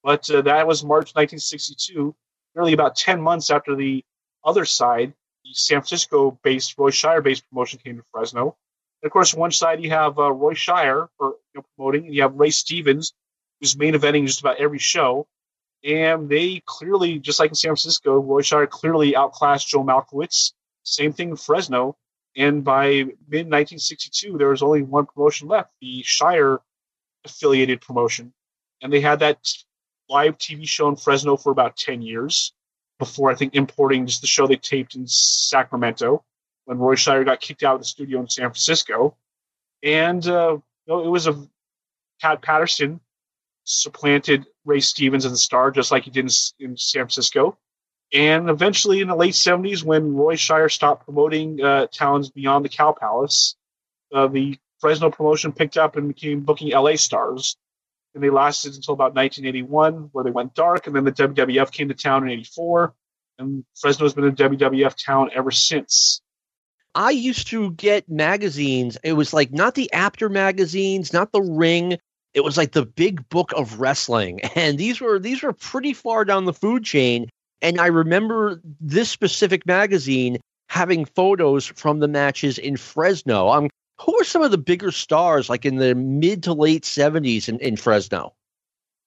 But uh, that was March 1962, nearly about 10 months after the other side, San Francisco based, Roy Shire based promotion came to Fresno. And of course, one side you have uh, Roy Shire for you know, promoting, and you have Ray Stevens, who's main eventing just about every show. And they clearly, just like in San Francisco, Roy Shire clearly outclassed Joe Malcewicz. Same thing in Fresno. And by mid 1962, there was only one promotion left, the Shire affiliated promotion. And they had that live TV show in Fresno for about 10 years before I think importing just the show they taped in Sacramento when Roy Shire got kicked out of the studio in San Francisco. And uh, it was a Pat Patterson supplanted Ray Stevens as the star, just like he did in, in, San Francisco. And eventually, in the late 70s, when Roy Shire stopped promoting uh, towns beyond the Cow Palace, uh, the Fresno promotion picked up and became booking LA stars. And they lasted until about 1981, where they went dark. And then the WWF came to town in 84. And Fresno's been a WWF town ever since. I used to get magazines. It was like not the Apter magazines, not the Ring, it was like the big book of wrestling and these were these were pretty far down the food chain and i remember this specific magazine having photos from the matches in fresno um who are some of the bigger stars like in the mid to late 70s in, in fresno?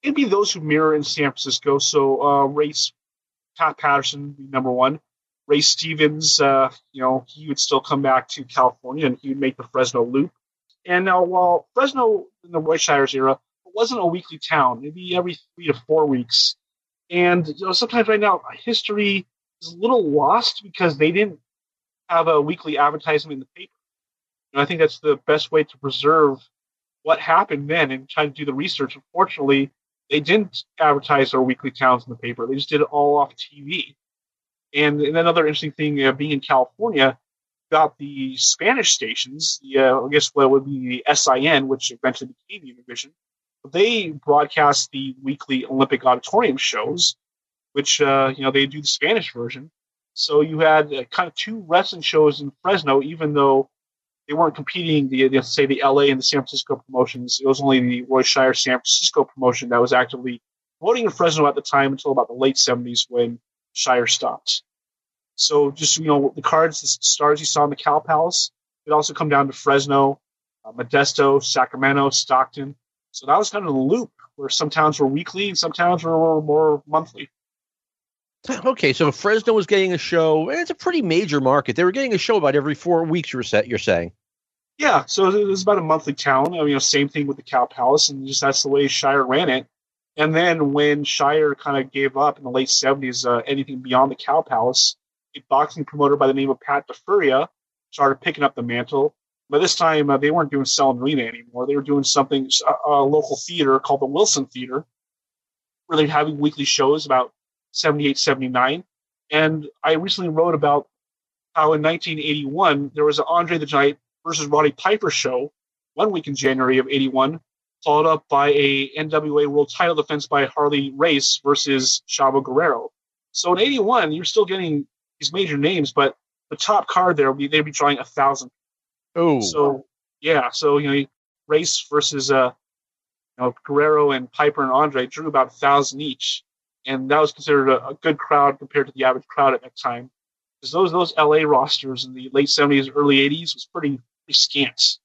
It'd be those who mirror in san francisco. So uh race pat patterson number one. Ray stevens uh you know he would still come back to california and he would make the fresno loop. And now, while Fresno in the Roy Shire's era wasn't a weekly town, maybe every three to four weeks, and you know sometimes right now history is a little lost because they didn't have a weekly advertisement in the paper. And I think that's the best way to preserve what happened then and try to do the research. Unfortunately, they didn't advertise their weekly towns in the paper. They just did it all off TV. And, and another interesting thing, uh, being in California, got the Spanish stations, the, uh, I guess what would be the SIN, which eventually became Univision. They broadcast the weekly Olympic auditorium shows, which uh, you know they do the Spanish version. So you had uh, kind of two wrestling shows in Fresno, even though they weren't competing. The, say the LA and the San Francisco promotions. It was only the Roy Shire San Francisco promotion that was actively promoting in Fresno at the time until about the late 70s when Shire stopped. So just you know the cards, the stars you saw in the Cow Palace, it also come down to Fresno, uh, Modesto, Sacramento, Stockton. So that was kind of the loop where some towns were weekly and some towns were more monthly. Okay, so Fresno was getting a show. And it's a pretty major market. They were getting a show about every four weeks. You're set. You're saying. Yeah, so it was about a monthly town. You know, same thing with the Cow Palace, and just that's the way Shire ran it. And then when Shire kind of gave up in the late '70s, uh, anything beyond the Cow Palace, a boxing promoter by the name of Pat DeFuria started picking up the mantle. By this time, uh, they weren't doing Selland Arena anymore. They were doing something, a, a, local theater called the Wilson Theater. really having weekly shows about 78, 79. And I recently wrote about how in 1981 there was an Andre the Giant versus Roddy Piper show one week in January of 81, followed up by a NWA World Title defense by Harley Race versus Chavo Guerrero. So in 81, you're still getting these major names, but the top card there will be they'd be drawing a thousand. Oh, So yeah, so you know, Race versus uh, you know, Guerrero and Piper and Andre drew about a thousand each, and that was considered a, a good crowd compared to the average crowd at that time. Because those those LA rosters in the late 70s, early 80s was pretty scant.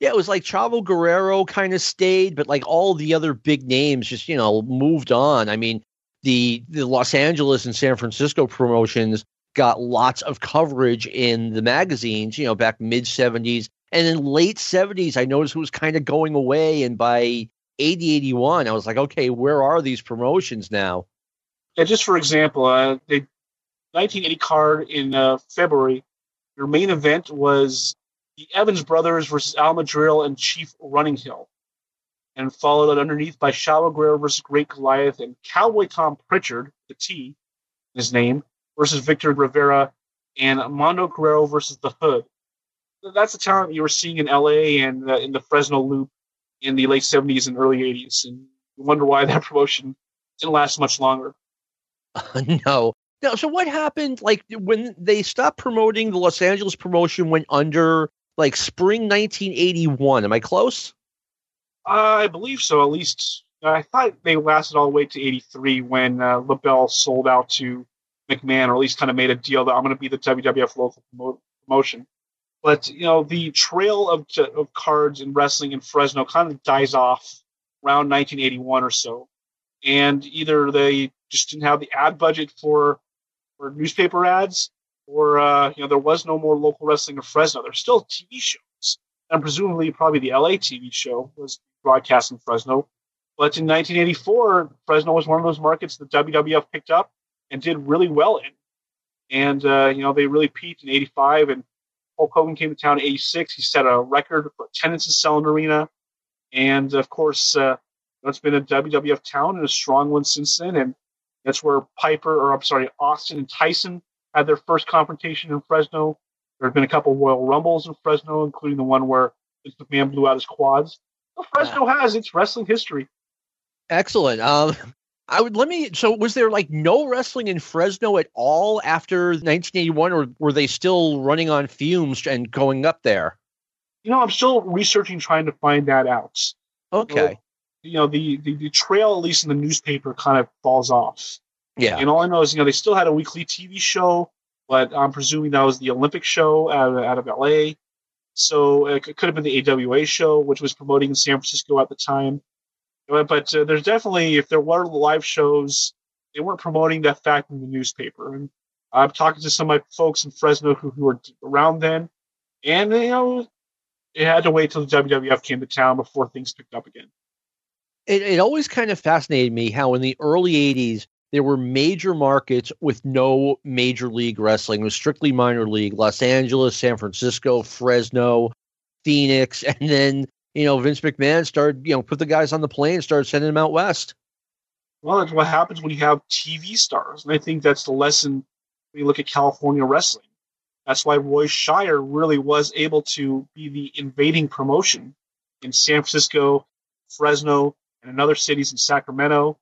yeah, it was like Chavo Guerrero kind of stayed, but like all the other big names just you know moved on. I mean, the the Los Angeles and San Francisco promotions got lots of coverage in the magazines, you know, back mid 70s. And in late 70s, I noticed it was kind of going away. And by 80, 81, I was like, okay, where are these promotions now? Yeah, just for example, uh, the 1980 card in uh, February, your main event was the Evans brothers versus Al Madril and Chief Running Hill, and followed underneath by Chavo Guerrero versus Great Goliath and Cowboy Tom Pritchard, the T, his name, versus Victor Rivera, and Mando Guerrero versus the Hood. That's the talent you were seeing in LA and uh, in the Fresno Loop in the late 70s and early 80s, and you wonder why that promotion didn't last much longer. no. No. So what happened? Like when they stopped promoting the Los Angeles promotion went under like spring 1981. Am I close? I believe so. At least I thought they lasted all the way to '83 when uh, LeBell sold out to McMahon, or at least kind of made a deal that I'm going to be the WWF local promo- promotion. But you know, the trail of of cards and wrestling in Fresno kind of dies off around 1981 or so, and either they just didn't have the ad budget for for newspaper ads, or uh, you know, there was no more local wrestling in Fresno. There's still TV shows, and presumably probably the LA TV show was broadcast in Fresno. But in 1984, Fresno was one of those markets that WWF picked up and did really well in. And, uh, you know, they really peaked in 85. And Hulk Hogan came to town in 86. He set a record for attendance in Selland Arena. And, of course, uh, it's been a WWF town and a strong one since then. And that's where Piper, or I'm sorry, Austin and Tyson had their first confrontation in Fresno. There have been a couple Royal Rumbles in Fresno, including the one where Vince McMahon blew out his quads. So Fresno has its wrestling history. Excellent. Um, I would let me. So, was there like no wrestling in Fresno at all after 1981, or were they still running on fumes and going up there? You know, I'm still researching, trying to find that out. Okay. You know, the, the, the trail, at least in the newspaper, kind of falls off. Yeah. And all I know is, you know, they still had a weekly TV show, but I'm presuming that was the Olympic show out of, out of LA. So it could have been the AWA show, which was promoting in San Francisco at the time. But, but uh, there's definitely, if there were live shows, they weren't promoting that fact in the newspaper. And I'm talking to some of my folks in Fresno who, who were around then, and you know, it had to wait till the WWF came to town before things picked up again. It, it always kind of fascinated me how in the early 80s, there were major markets with no major league wrestling. It was strictly minor league. Los Angeles, San Francisco, Fresno, Phoenix, and then you know Vince McMahon started you know put the guys on the plane, and started sending them out west. Well, that's what happens when you have TV stars, and I think that's the lesson when you look at California wrestling. That's why Roy Shire really was able to be the invading promotion in San Francisco, Fresno, and in other cities in Sacramento.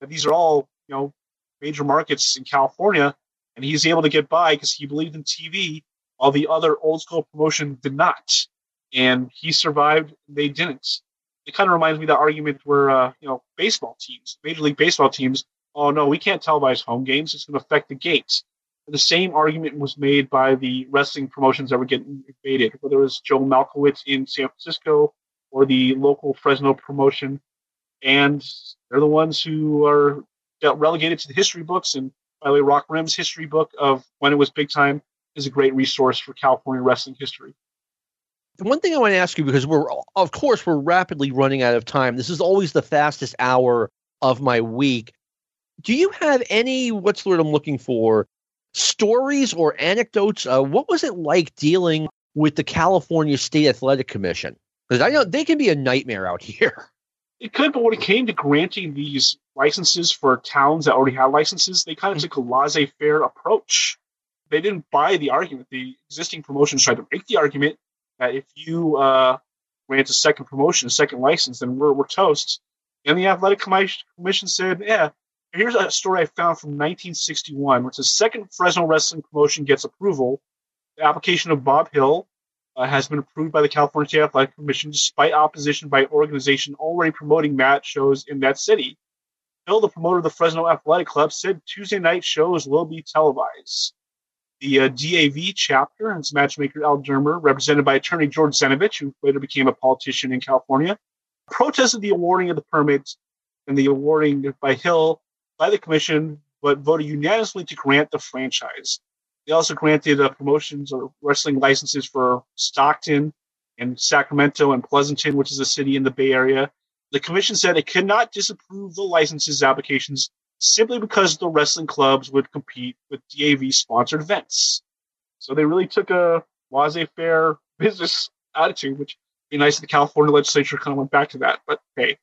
But these are all you know major markets in California, and he's able to get by because he believed in TV. All the other old school promotion did not, and he survived. They didn't. It kind of reminds me of the argument where uh, you know baseball teams, Major League Baseball teams, oh no, we can't televise home games. It's going to affect the gates. The same argument was made by the wrestling promotions that were getting invaded, whether it was Joe Malcewicz in San Francisco or the local Fresno promotion, and they're the ones who are got relegated to the history books. And by the way, Rock Rim's history book of when it was big time is a great resource for California wrestling history. The one thing I want to ask you because we're of course we're rapidly running out of time. This is always the fastest hour of my week. Do you have any what's the word I'm looking for? Stories or anecdotes? Uh, what was it like dealing with the California State Athletic Commission? Because I know they can be a nightmare out here. It could, but when it came to granting these licenses for towns that already had licenses, they kind of took a laissez faire approach. They didn't buy the argument. The existing promotions tried to make the argument that if you uh, grant a second promotion, a second license, then we're, we're toast. And the Athletic Commission said, yeah, here's a story I found from 1961, which the second Fresno wrestling promotion gets approval. The application of Bob Hill uh, has been approved by the California State Athletic Commission despite opposition by an organization already promoting match shows in that city. Hill, the promoter of the Fresno Athletic Club, said Tuesday night shows will be televised. The uh, DAV chapter and its matchmaker Al Dermer, represented by attorney George Zenovich, who later became a politician in California, protested the awarding of the permit and the awarding by Hill by the commission, but voted unanimously to grant the franchise. They also granted uh, promotions or wrestling licenses for Stockton and Sacramento and Pleasanton, which is a city in the Bay Area. The commission said it could not disapprove the licenses applications simply because the wrestling clubs would compete with DAV sponsored events. So they really took a laissez faire business attitude, which would be nice if the California legislature kind of went back to that. But hey,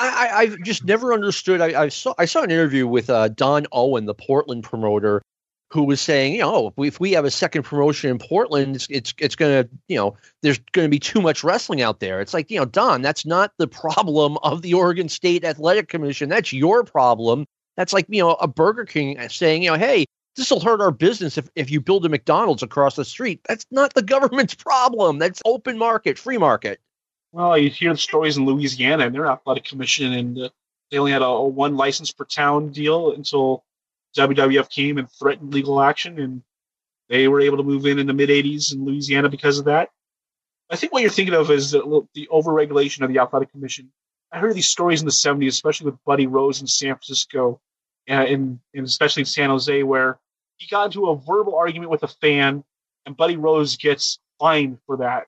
I, have just never understood. I, I, saw I saw an interview with uh, Don Owen, the Portland promoter, who was saying, you know, if we have a second promotion in Portland, it's it's, it's going to, you know, there's going to be too much wrestling out there. It's like, you know, Don, that's not the problem of the Oregon State Athletic Commission. That's your problem. That's like, you know, a Burger King saying, you know, hey, this will hurt our business if, if you build a McDonald's across the street. That's not the government's problem. That's open market, free market. Well, you hear the stories in Louisiana and their athletic commission, and uh, they only had a, a, one license per town deal until WWF came and threatened legal action, and they were able to move in in the mid '80s in Louisiana because of that. I think what you're thinking of is the, overregulation of the athletic commission. I heard these stories in the '70s, especially with Buddy Rose in San Francisco, and, and, and especially in San Jose, where he got into a verbal argument with a fan, and Buddy Rose gets fined for that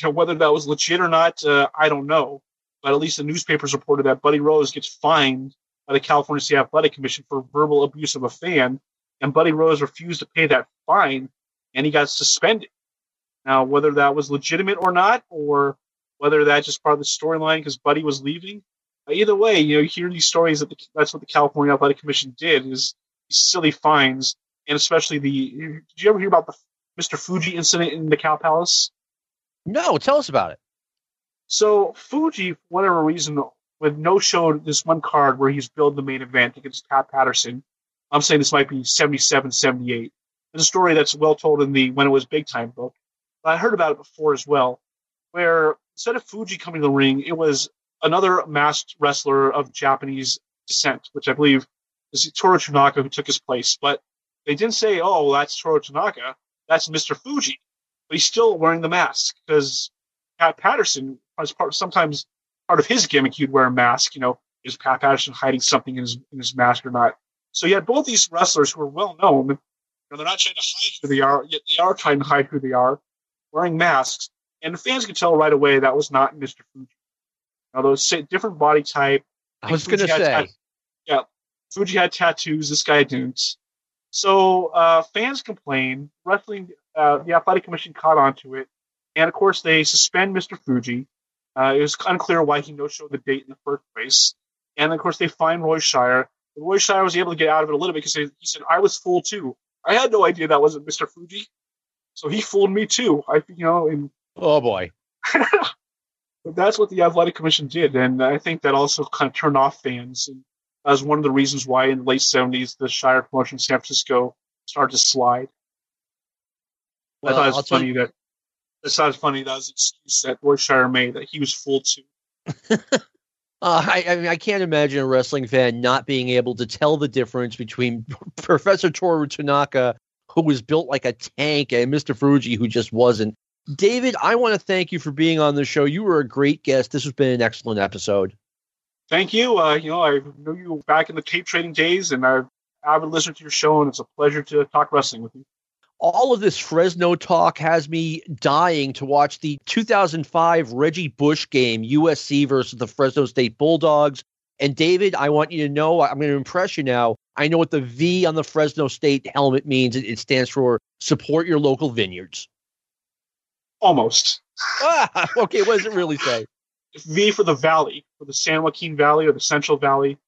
you know, whether that was legit or not, uh, I don't know. But at least the newspapers reported that Buddy Rose gets fined by the California State Athletic Commission for verbal abuse of a fan, and Buddy Rose refused to pay that fine, and he got suspended. Now, whether that was legitimate or not, or whether that's just part of the storyline because Buddy was leaving, either way, you know, you hear these stories that the, that's what the California Athletic Commission did is silly fines, and especially the. Did you ever hear about the Mr. Fuji incident in the Cow Palace? No, tell us about it. So Fuji, for whatever reason, with no show this one card where he's billed the main event against Pat Patterson. I'm saying this might be 77, 78. It's a story that's well told in the When It Was Big Time book. But I heard about it before as well, where instead of Fuji coming to the ring, it was another masked wrestler of Japanese descent, which I believe is Toru Tanaka who took his place. But they didn't say, oh, well, that's Toru Tanaka. That's Mr. Fuji but he's still wearing the mask because Pat Patterson, as part sometimes part of his gimmick, he'd wear a mask. You know, is Pat Patterson hiding something in his in his mask or not? So you had both these wrestlers who are well known. You know, they're not trying to hide who they are, yet they are trying to hide who they are, wearing masks, and the fans could tell right away that was not Mr. Fuji. Now, those different body type. I was going to say, tat- yeah, Fuji had tattoos. This guy didn't. So uh, fans complain. Wrestling uh, the athletic commission caught on to it, and of course they suspend Mr. Fuji. Uh, it was unclear why he no showed the date in the first place, and of course they fined Roy Shire. Roy Shire was able to get out of it a little bit because he said, "I was fooled too. I had no idea that wasn't Mr. Fuji, so he fooled me too." I, you know, and oh boy. but that's what the athletic commission did, and I think that also kind of turned off fans. And that was one of the reasons why in the late '70s the Shire promotion in San Francisco started to slide. Well, I thought it was funny you... that I sounds funny that was an excuse that Roy made that he was fooled too. Uh, I, I, mean, I can't imagine a wrestling fan not being able to tell the difference between Professor Toru Tanaka, who was built like a tank, and Mr. Fuji, who just wasn't. David, I want to thank you for being on the show. You were a great guest. This has been an excellent episode. Thank you. Uh, you know, I knew you back in the tape trading days, and I've avid listener to your show, and it's a pleasure to talk wrestling with you all of this Fresno talk has me dying to watch the 2005 Reggie Bush game, USC versus the Fresno State Bulldogs. And David, I want you to know, I'm going to impress you now. I know what the V on the Fresno State helmet means. It, stands for support your local vineyards. Almost. ah, okay, what does it really say? V for the Valley, for the San Joaquin Valley or the Central Valley,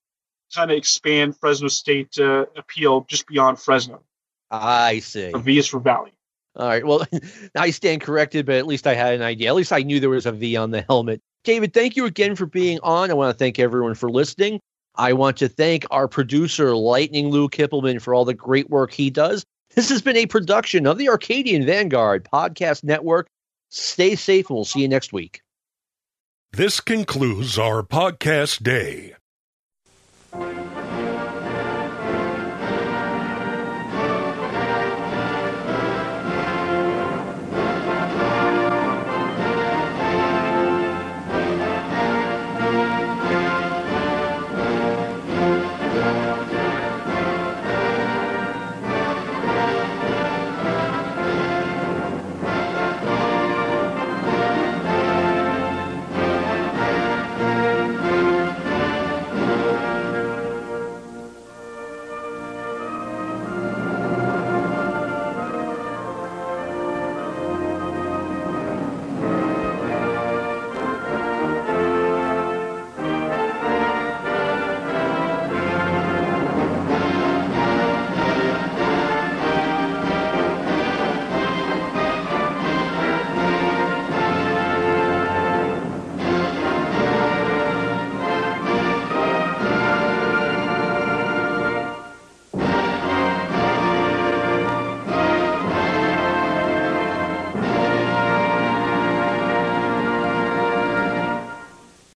kind of expand Fresno State uh, appeal just beyond Fresno. I see. The V is for Valley. All right. Well, I stand corrected, but at least I had an idea. At least I knew there was a V on the helmet. David, thank you again for being on. I want to thank everyone for listening. I want to thank our producer, Lightning Lou Kippelman, for all the great work he does. This has been a production of the Arcadian Vanguard Podcast Network. Stay safe, and we'll see you next week. This concludes our podcast day.